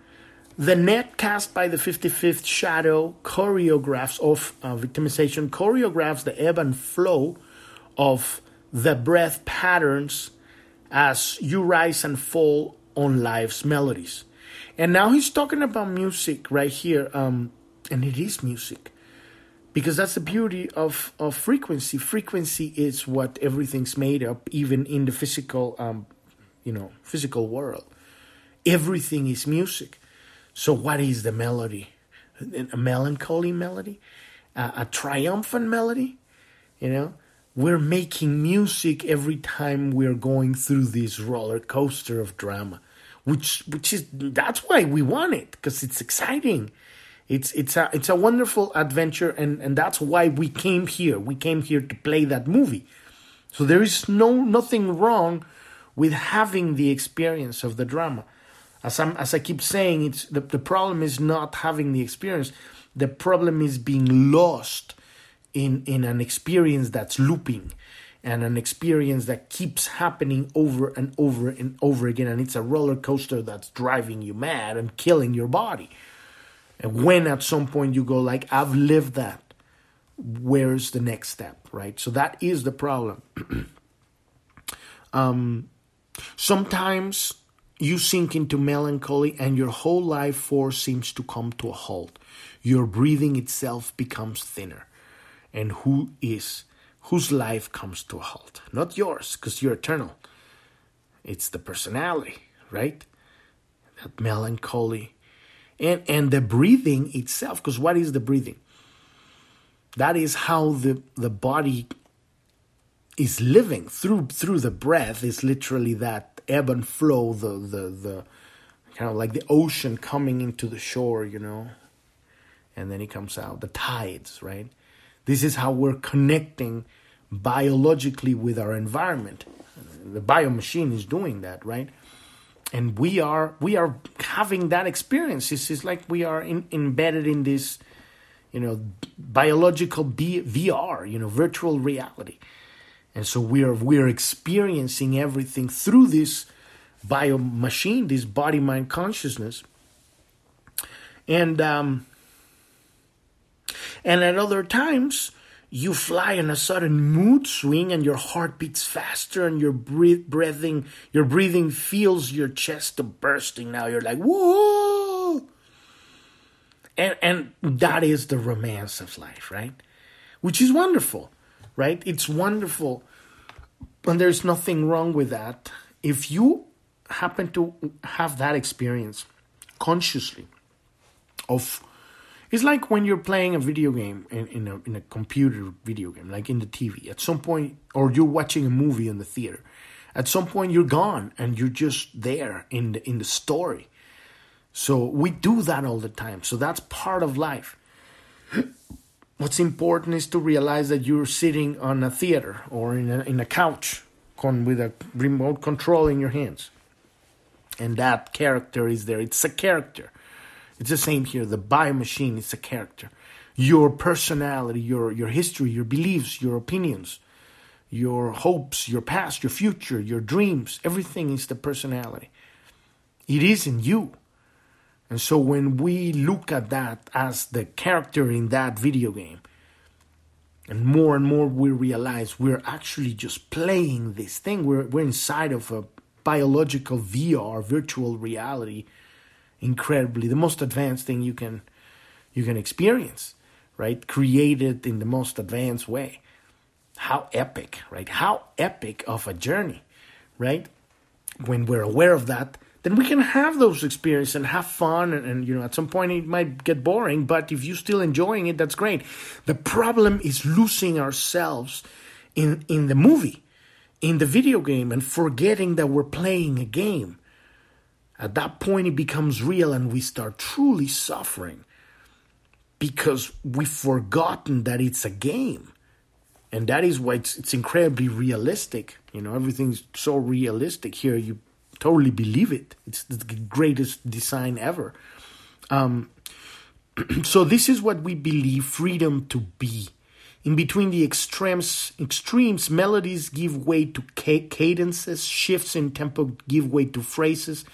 the net cast by the 55th Shadow choreographs of uh, victimization, choreographs the ebb and flow of the breath patterns as you rise and fall on life's melodies. And now he's talking about music right here, um, and it is music. Because that's the beauty of, of frequency. Frequency is what everything's made up, even in the physical, um, you know, physical world. Everything is music. So, what is the melody? A melancholy melody, a triumphant melody, you know, we're making music every time we're going through this roller coaster of drama which which is that's why we want it because it's exciting. It's it's a it's a wonderful adventure and and that's why we came here. We came here to play that movie. So there is no nothing wrong with having the experience of the drama. As i'm as i keep saying it's the, the problem is not having the experience. The problem is being lost in in an experience that's looping and an experience that keeps happening over and over and over again and it's a roller coaster that's driving you mad and killing your body. And when at some point you go like i've lived that where's the next step right? So that is the problem. [CLEARS THROAT] Um sometimes you sink into melancholy and your whole life force seems to come to a halt. Your breathing itself becomes thinner. And who is whose life comes to a halt. Not yours, because you're eternal. It's the personality, right? That melancholy. And and the breathing itself, because what is the breathing? That is how the, the body is living through through the breath is literally that ebb and flow, the the the kind of like the ocean coming into the shore, you know. And then it comes out, the tides, right? This is how we're connecting biologically with our environment. The bio machine is doing that, right? And we are we are having that experience. It's, it's like we are in, embedded in this, you know, biological B, VR, you know, virtual reality. And so we are we are experiencing everything through this bio machine, this body mind consciousness. And um, and at other times, you fly in a sudden mood swing and your heart beats faster and your breathing your breathing feels your chest bursting. Now you're like whoa! And and that is the romance of life right? Which is wonderful right? It's wonderful. And there's nothing wrong with that. If you happen to have that experience consciously of it's like when you're playing a video game in, in, a, in a computer video game, like in the TV. At some point, or you're watching a movie in the theater. At some point, you're gone and you're just there in the in the story. So we do that all the time. So that's part of life. What's important is to realize that you're sitting on a theater or in a, in a couch con, with a remote control in your hands. And that character is there. It's a character. It's the same here. The bio machine is a character. Your personality, your, your history, your beliefs, your opinions, your hopes, your past, your future, your dreams, everything is the personality. It is in you. And so when we look at that as the character in that video game, and more and more we realize we're actually just playing this thing. We're, we're inside of a biological VR, virtual reality incredibly the most advanced thing you can you can experience right created in the most advanced way how epic, right? How epic of a journey, right? When we're aware of that, then we can have those experiences and have fun and, and, you know at some point it might get boring but if you're still enjoying it that's great the problem is losing ourselves in in the movie in the video game and forgetting that we're playing a game at that point it becomes real and we start truly suffering because we've forgotten that it's a game and that is why it's, it's incredibly realistic you know everything's so realistic here you totally believe it. It's the greatest design ever. Um, [CLEARS THROAT] so this is what we believe freedom to be. In between the extremes, extremes, melodies give way to cadences, shifts in tempo give way to phrases,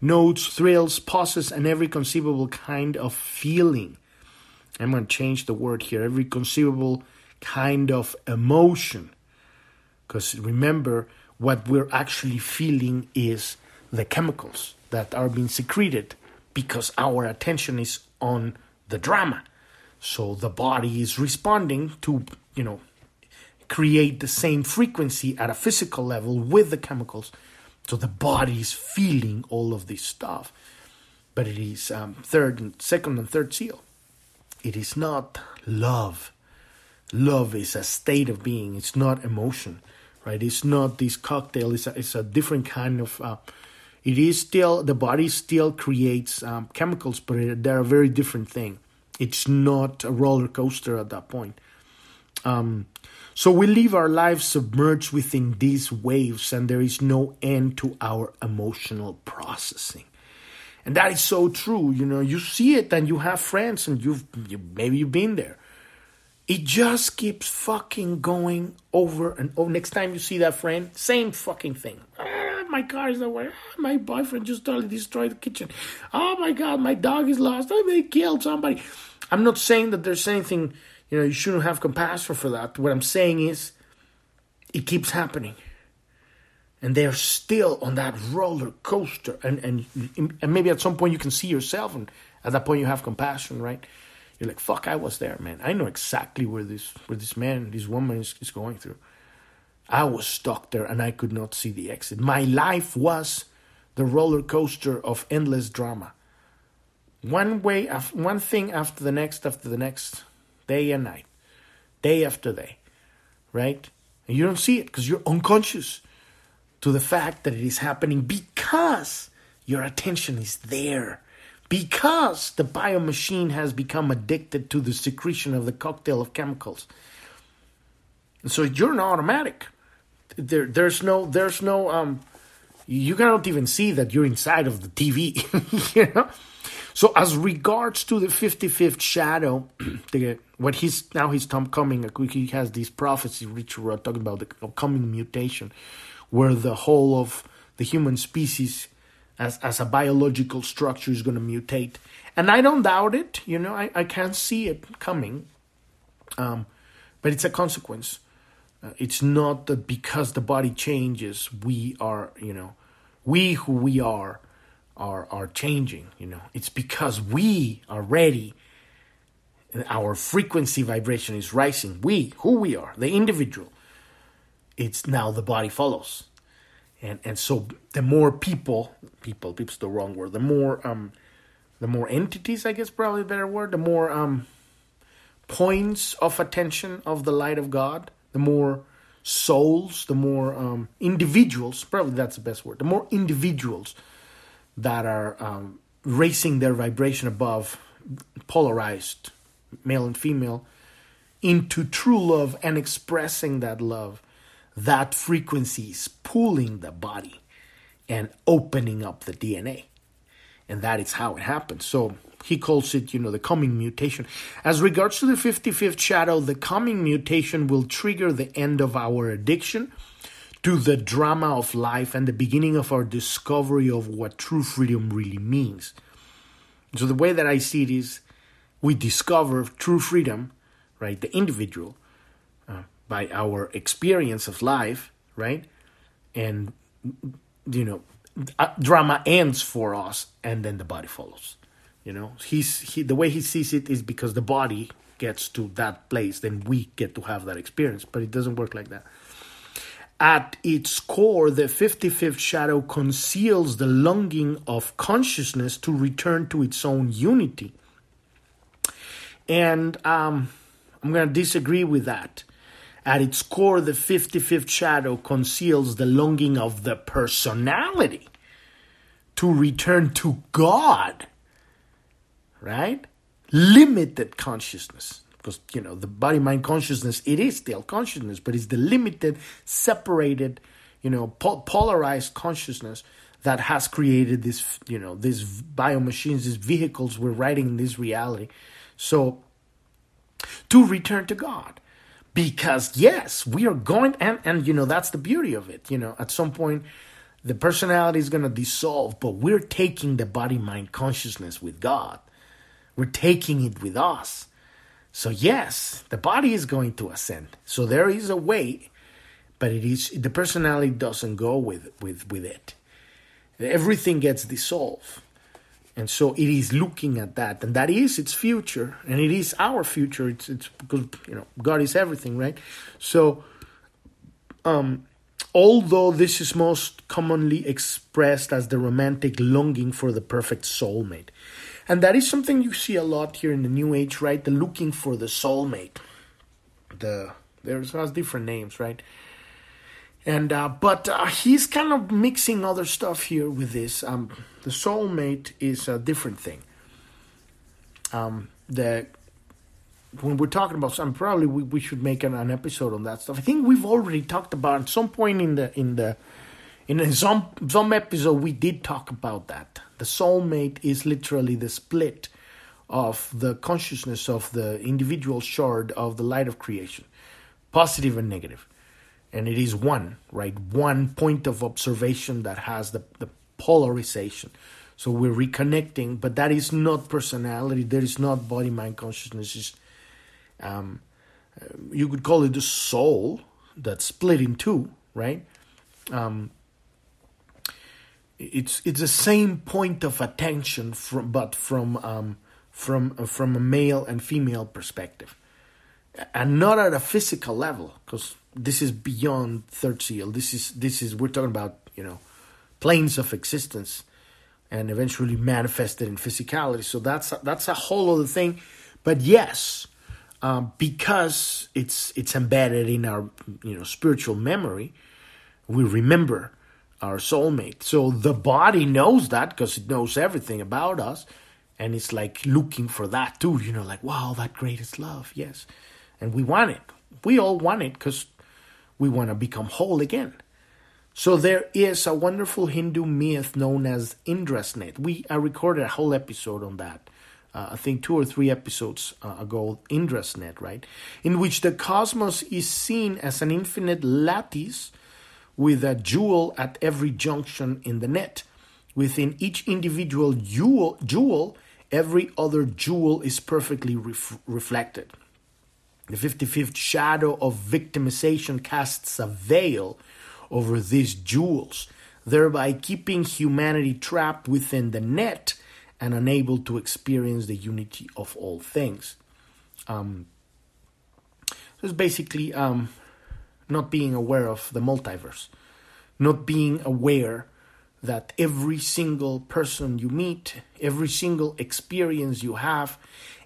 notes, thrills, pauses, and every conceivable kind of feeling. I'm going to change the word here. Every conceivable kind of emotion. Because remember, what we're actually feeling is the chemicals that are being secreted because our attention is on the drama. So the body is responding to, you know, create the same frequency at a physical level with the chemicals. So the body is feeling all of this stuff. But it is um, third and second and third seal. It is not love. Love is a state of being. It's not emotion right? It's not this cocktail. It's a, it's a different kind of. Uh, it is still the body still creates um, chemicals, but they're a very different thing. It's not a roller coaster at that point. Um, so we live our lives submerged within these waves, and there is no end to our emotional processing. And that is so true. You know, you see it, and you have friends, and you've you, maybe you've been there it just keeps fucking going over and over. Next time you see that friend, same fucking thing. Ah, my car is away. Ah, my boyfriend just totally destroyed the kitchen. Oh my god, my dog is lost. Oh, they killed somebody. I'm not saying that there's anything, you know, you shouldn't have compassion for that. What I'm saying is, it keeps happening. And they're still on that roller coaster. And, and, and maybe at some point you can see yourself, and at that point you have compassion, right? you're like, fuck, I was there, man. I know exactly where this where this man, this woman is, is going through. I was stuck there and I could not see the exit. My life was the roller coaster of endless drama. One way, one thing after the next, after the next, day and night, day after day, right? And you don't see it because you're unconscious to the fact that it is happening because your attention is there because the biomachine has become addicted to the secretion of the cocktail of chemicals. And so you're an automatic. There, there's no, there's no, um, you cannot even see that you're inside of the TV, [LAUGHS] you know. So as regards to the 55th shadow, [CLEARS THROAT] the, what he's now he's coming, he has these prophecies which we're talking about the coming mutation, where the whole of the human species as, as a biological structure is going to mutate. And I don't doubt it, you know, I, I can't see it coming. Um, but it's a consequence. Uh, it's not that because the body changes, we are, you know, we who we are are are changing, you know. It's because we are ready our frequency vibration is rising. We, who we are, the individual, it's now the body follows and and so the more people people people's the wrong word the more um the more entities i guess probably a better word the more um points of attention of the light of god the more souls the more um individuals probably that's the best word the more individuals that are um raising their vibration above polarized male and female into true love and expressing that love that frequency is pulling the body and opening up the DNA. And that is how it happens. So he calls it, you know, the coming mutation. As regards to the 55th shadow, the coming mutation will trigger the end of our addiction to the drama of life and the beginning of our discovery of what true freedom really means. So the way that I see it is we discover true freedom, right? The individual by our experience of life, right? And you know, uh, drama ends for us, and then the body follows. You know, he's he the way he sees it is because the body gets to that place, then we get to have that experience. But it doesn't work like that. At its core, the 55th shadow conceals the longing of consciousness to return to its own unity. And um, I'm going to disagree with that. At its core, the 55th shadow conceals the longing of the personality to return to God, right? Limited consciousness because you know the body mind consciousness it is still consciousness but it's the limited separated you know po- polarized consciousness that has created this you know these bio machines these vehicles we're riding in this reality so to return to god because yes we are going and and you know that's the beauty of it you know at some point the personality is going to dissolve but we're taking the body mind consciousness with god we're taking it with us so yes, the body is going to ascend. So there is a way, but it is the personality doesn't go with with with it. Everything gets dissolved. And so it is looking at that, and that is its future, and it is our future. It's it's because you know God is everything, right? So, um, although this is most commonly expressed as the romantic longing for the perfect soulmate, and that is something you see a lot here in the new age, right? The looking for the soulmate. The there's has different names, right? And uh, but uh, he's kind of mixing other stuff here with this. Um, the soulmate is a different thing. Um, the when we're talking about something, probably we, we should make an, an episode on that stuff. I think we've already talked about at some point in the in the in some some episode we did talk about that. The soulmate is literally the split of the consciousness of the individual shard of the light of creation, positive and negative. And it is one, right? One point of observation that has the, the polarization. So we're reconnecting, but that is not personality. There is not body mind consciousness. Um, you could call it the soul that's split in two, right? Um, it's it's the same point of attention from but from um, from uh, from a male and female perspective and not at a physical level because this is beyond third seal this is this is we're talking about you know planes of existence and eventually manifested in physicality so that's that's a whole other thing but yes um, because it's it's embedded in our you know spiritual memory we remember our soulmate. So the body knows that because it knows everything about us. And it's like looking for that too, you know, like, wow, that greatest love, yes. And we want it. We all want it because we want to become whole again. So there is a wonderful Hindu myth known as Indra's net. We I recorded a whole episode on that. Uh, I think two or three episodes uh, ago, Indra's net, right? In which the cosmos is seen as an infinite lattice with a jewel at every junction in the net. Within each individual jewel, jewel every other jewel is perfectly ref- reflected. The 55th shadow of victimization casts a veil over these jewels, thereby keeping humanity trapped within the net and unable to experience the unity of all things. Um, so it's basically um, not being aware of the multiverse, not being aware that every single person you meet, every single experience you have,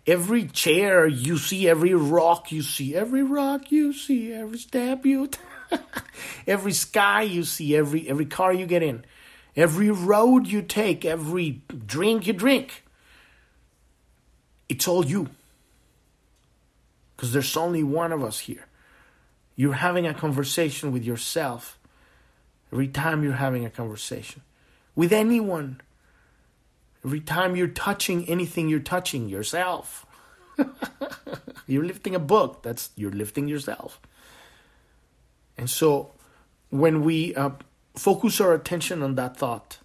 every chair you see, every rock you see, every rock you see, every step you, t- [LAUGHS] every sky you see, every every car you get in, every road you take, every drink you drink, it's all you. Because there's only one of us here. You're having a conversation with yourself every time you're having a conversation with anyone. Every time you're touching anything, you're touching yourself. [LAUGHS] you're lifting a book, that's you're lifting yourself. And so when we uh, focus our attention on that thought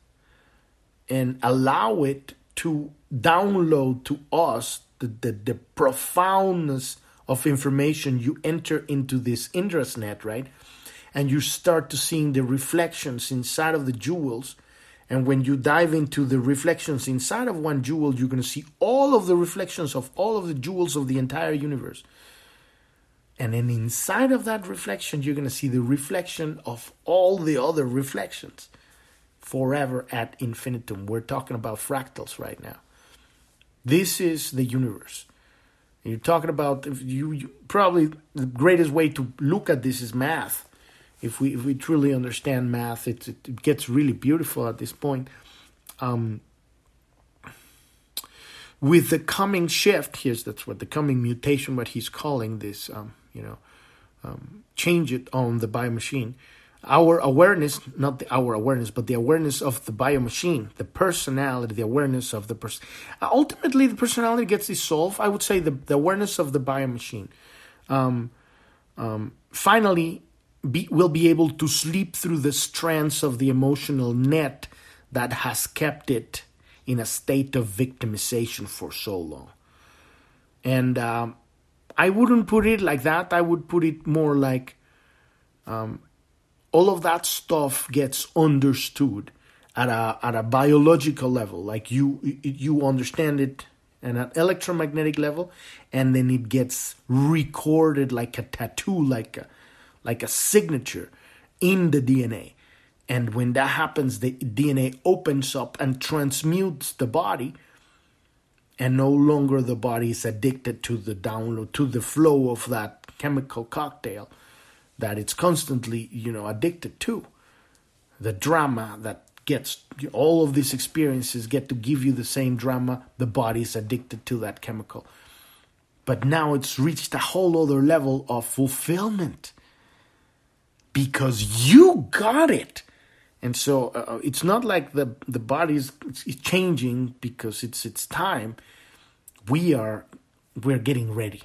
and allow it to download to us the, the, the profoundness of information, you enter into this Indra's net, right? And you start to seeing the reflections inside of the jewels, And when you dive into the reflections inside of one jewel, you're going to see all of the reflections of all of the jewels of the entire universe. And then inside of that reflection, you're going to see the reflection of all the other reflections forever at infinitum. We're talking about fractals right now. This is the universe. You're talking about you, you, probably the greatest way to look at this is math. If we if we truly understand math, it it gets really beautiful at this point. Um, with the coming shift, here's that's what the coming mutation, what he's calling this, um, you know, um, change it on the bio machine our awareness, not the, our awareness, but the awareness of the bio machine, the personality, the awareness of the person. Ultimately, the personality gets dissolved. I would say the, the awareness of the bio machine. Um, um, finally, be, will be able to sleep through the strands of the emotional net that has kept it in a state of victimization for so long. And um, I wouldn't put it like that. I would put it more like um, all of that stuff gets understood at a at a biological level like you you understand it at an electromagnetic level and then it gets recorded like a tattoo like a like a signature in the DNA and when that happens the DNA opens up and transmutes the body and no longer the body is addicted to the download to the flow of that chemical cocktail that it's constantly, you know, addicted to. The drama that gets all of these experiences get to give you the same drama. The body is addicted to that chemical. But now it's reached a whole other level of fulfillment because you got it. And so uh, uh it's not like the the body is changing because it's it's time. We are we're getting ready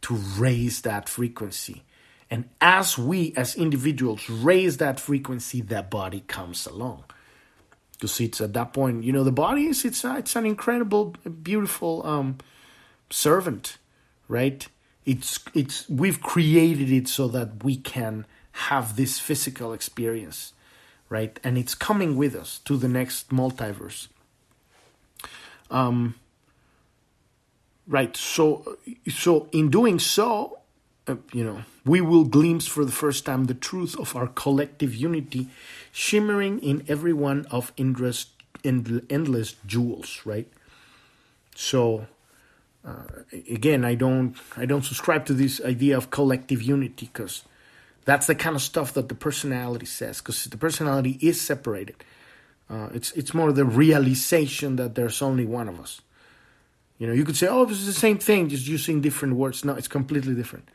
to raise that frequency and as we as individuals raise that frequency, that body comes along. Because it's at that point, you know, the body is it's a, it's an incredible, beautiful um, servant, right? It's it's we've created it so that we can have this physical experience, right? And it's coming with us to the next multiverse. Um, right. So so in doing so, uh, you know, we will glimpse for the first time the truth of our collective unity shimmering in every one of endless, endless jewels, right? So, uh, again, I don't, I don't subscribe to this idea of collective unity because that's the kind of stuff that the personality says. Because the personality is separated. Uh, it's it's more the realization that there's only one of us. You know, you could say, "Oh, this is the same thing, just using different words." No, it's completely different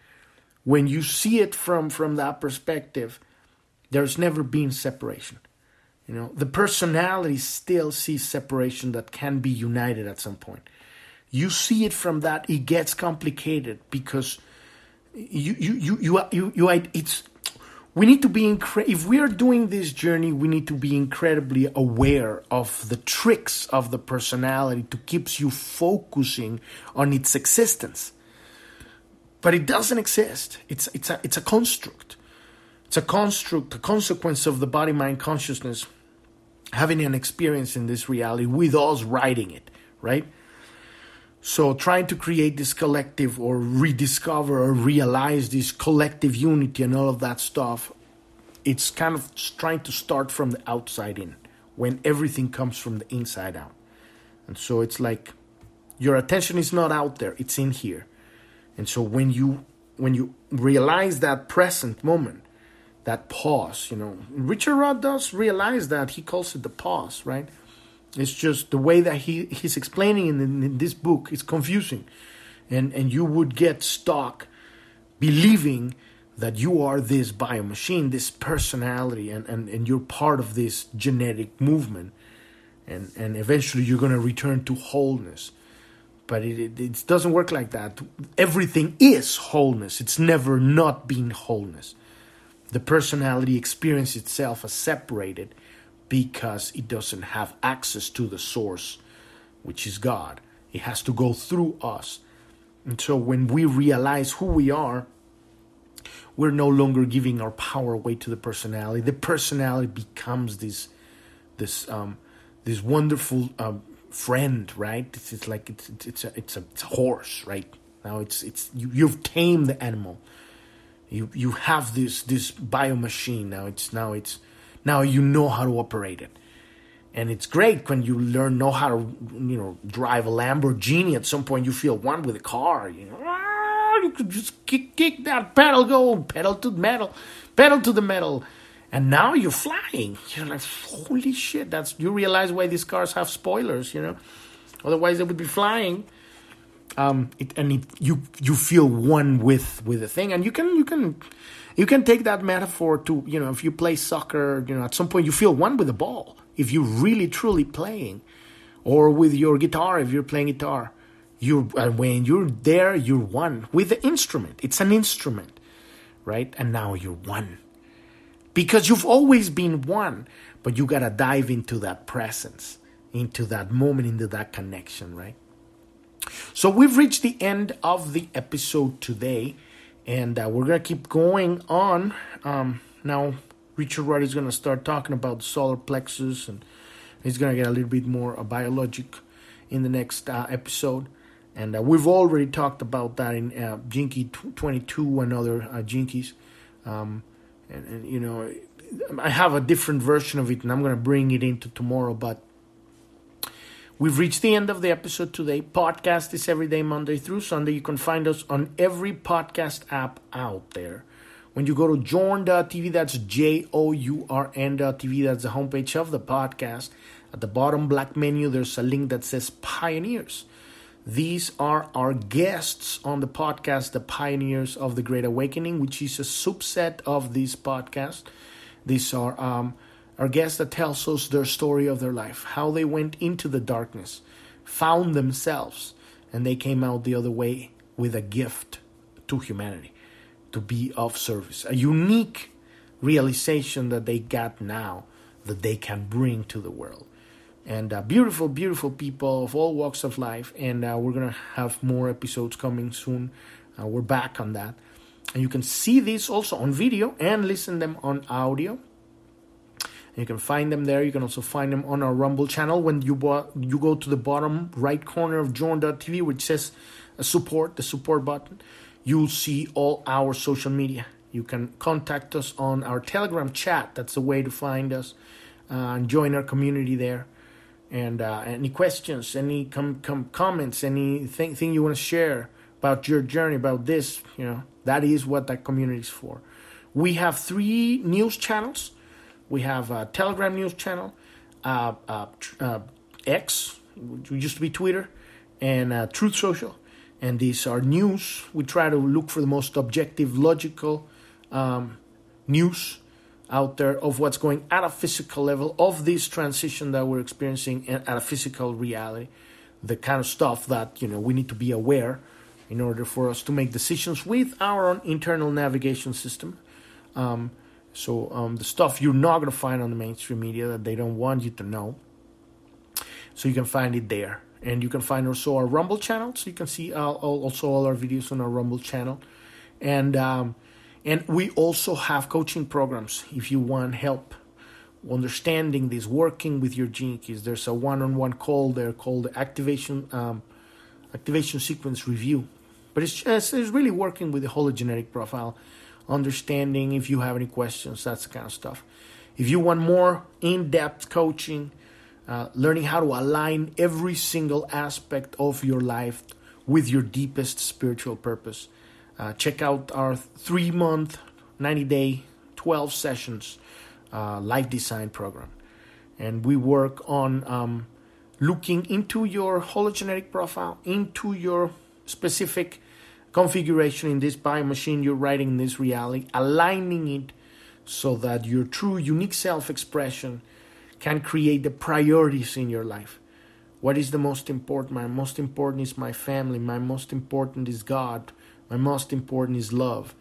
when you see it from from that perspective there's never been separation you know the personality still sees separation that can be united at some point you see it from that it gets complicated because you you you you, you, you it's we need to be incre- if we are doing this journey we need to be incredibly aware of the tricks of the personality to keeps you focusing on its existence but it doesn't exist. It's it's a it's a construct. It's a construct, a consequence of the body mind consciousness having an experience in this reality with us writing it, right? So trying to create this collective or rediscover or realize this collective unity and all of that stuff, it's kind of trying to start from the outside in when everything comes from the inside out. And so it's like your attention is not out there, it's in here. And so when you when you realize that present moment, that pause, you know, Richard Rudd does realize that he calls it the pause, right? It's just the way that he, he's explaining in, in this book is confusing. And and you would get stuck believing that you are this bio machine, this personality, and, and, and you're part of this genetic movement. And, and eventually you're going to return to wholeness but it, it, it, doesn't work like that. Everything is wholeness. It's never not been wholeness. The personality experience itself as separated because it doesn't have access to the source, which is God. It has to go through us. And so when we realize who we are, we're no longer giving our power away to the personality. The personality becomes this this um, this wonderful um, friend, right? It's, it's like it's it's a, it's a, it's a horse, right? Now it's it's you, you've tamed the animal. You you have this this bio machine now. It's now it's now you know how to operate it, and it's great when you learn know how to you know drive a Lamborghini. At some point, you feel one with the car. You know, ah, you could just kick kick that pedal, go pedal to the metal, pedal to the metal, and now you're flying. You're like, holy shit! That's you realize why these cars have spoilers. You know, otherwise they would be flying um, it, and it, you you feel one with with the thing, and you can you can you can take that metaphor to you know if you play soccer, you know at some point you feel one with the ball if you're really truly playing, or with your guitar if you're playing guitar, you when you're there you're one with the instrument. It's an instrument, right? And now you're one because you've always been one, but you gotta dive into that presence, into that moment, into that connection, right? So we've reached the end of the episode today, and uh, we're gonna keep going on. Um, now, Richard Rudd is gonna start talking about the solar plexus, and he's gonna get a little bit more uh, biologic in the next uh, episode. And uh, we've already talked about that in uh, Gene Key 22 and other uh, Gene Keys. Um, and, and, you know, I have a different version of it, and I'm gonna bring it into tomorrow, but We've reached the end of the episode today. Podcast is every day, Monday through Sunday. You can find us on every podcast app out there. When you go to journ.tv, that's J O U R N.tv, that's the homepage of the podcast. At the bottom black menu, there's a link that says Pioneers. These are our guests on the podcast, the Pioneers of the Great Awakening, which is a subset of this podcast. These are um, our guest that tells us their story of their life, how they went into the darkness, found themselves, and they came out the other way with a gift to humanity, to be of service. A unique realization that they got now that they can bring to the world. And uh, beautiful, beautiful people of all walks of life. And uh, we're going to have more episodes coming soon. Uh, we're back on that. And you can see this also on video and listen them on audio. You can find them there. You can also find them on our Rumble channel. When you you go to the bottom right corner of journ.tv, which says uh, support, the support button, you'll see all our social media. You can contact us on our Telegram chat. That's the way to find us uh, and join our community there. And uh, any questions, any com- com- comments, anything thing you want to share about your journey, about this, you know, that is what that community is for. We have three news channels we have a Telegram news channel, uh, uh, uh, X, which used to be Twitter, and uh, Truth Social. And these are news. We try to look for the most objective, logical um, news out there of what's going at a physical level of this transition that we're experiencing at a physical reality. The kind of stuff that you know we need to be aware in order for us to make decisions with our own internal navigation system. Um, so um, the stuff you're not going to find on the mainstream media that they don't want you to know. So you can find it there. And you can find also our Rumble channel. So you can see uh, also all our videos on our Rumble channel. And, um, and we also have coaching programs if you want help understanding this, working with your gene keys. There's a one-on-one call there called activation um, activation sequence review. But it's just it's really working with the hologenetic profile understanding if you have any questions, that's the kind of stuff. If you want more in depth coaching, uh, learning how to align every single aspect of your life with your deepest spiritual purpose, uh, check out our three month, 90 day, 12 sessions uh, life design program. And we work on um, looking into your hologenetic profile, into your specific configuration in this bio machine you're writing in this reality, aligning it so that your true unique self expression can create the priorities in your life. What is the most important? My most important is my family. My most important is God. My most important is love.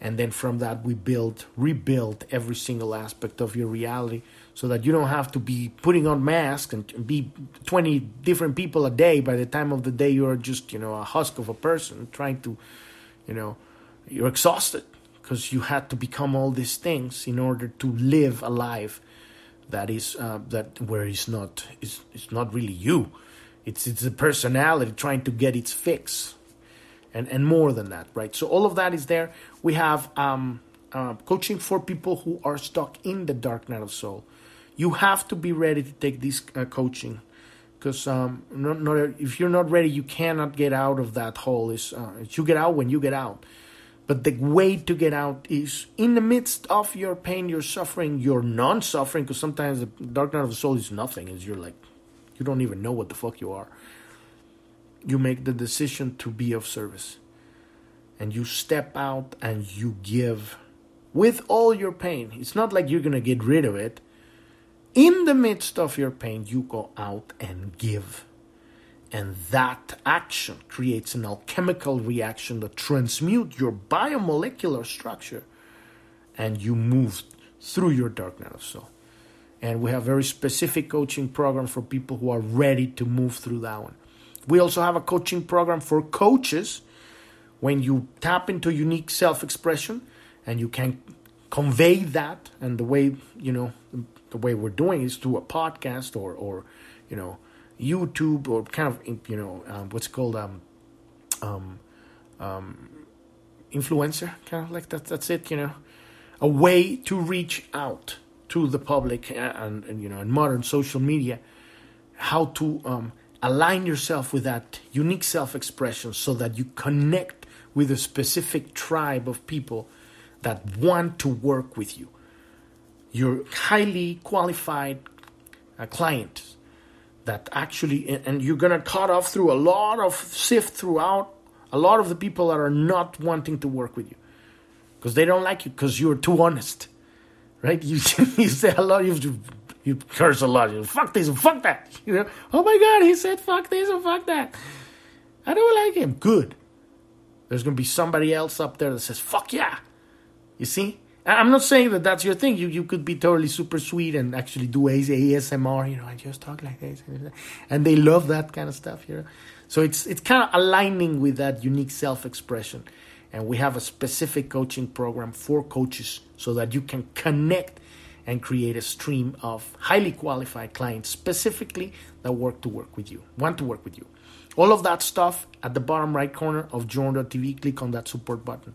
And then from that, we build, rebuild every single aspect of your reality so that you don't have to be putting on masks and be 20 different people a day by the time of the day you're just you know a husk of a person trying to you know you're exhausted because you had to become all these things in order to live a life that is uh, that where it's not it's, it's not really you. It's it's a personality trying to get its fix and and more than that right? So all of that is there. We have um, uh, coaching for people who are stuck in the dark night of soul you have to be ready to take this uh, coaching because um, not, not, if you're not ready you cannot get out of that hole is uh, you get out when you get out but the way to get out is in the midst of your pain, your suffering, your non suffering, because sometimes the dark night of the soul is nothing, is you're like, you don't even know what the fuck you are. You make the decision to be of service. And you step out and you give with all your pain. It's not like you're to get rid of it. In the midst of your pain, you go out and give. And that action creates an alchemical reaction that transmutes your biomolecular structure and you move through your dark night of soul. And we have very specific coaching program for people who are ready to move through that one. We also have a coaching program for coaches when you tap into unique self-expression and you can convey that and the way, you know, the way we're doing is through a podcast or or you know, YouTube or kind of you know um, what's called um, um, um, influencer, kind of like that. That's it, you know, a way to reach out to the public and, and you know in modern social media, how to um, align yourself with that unique self-expression so that you connect with a specific tribe of people that want to work with you. Your highly qualified uh, clients that actually, and you're going to cut off through a lot of, sift throughout a lot of the people that are not wanting to work with you because they don't like you because you're too honest, right? You, [LAUGHS] you say a lot, you, you curse a lot, you fuck this and fuck that, you know? Oh my God, he said fuck this and fuck that. I don't like him. Good. There's going to be somebody else up there that says fuck yeah. You see? I'm not saying that that's your thing. You you could be totally super sweet and actually do ASMR, you know, and just talk like this, and they love that kind of stuff, you know. So it's it's kind of aligning with that unique self-expression, and we have a specific coaching program for coaches so that you can connect and create a stream of highly qualified clients specifically that work to work with you, want to work with you. All of that stuff at the bottom right corner of Journ.tv. Click on that support button.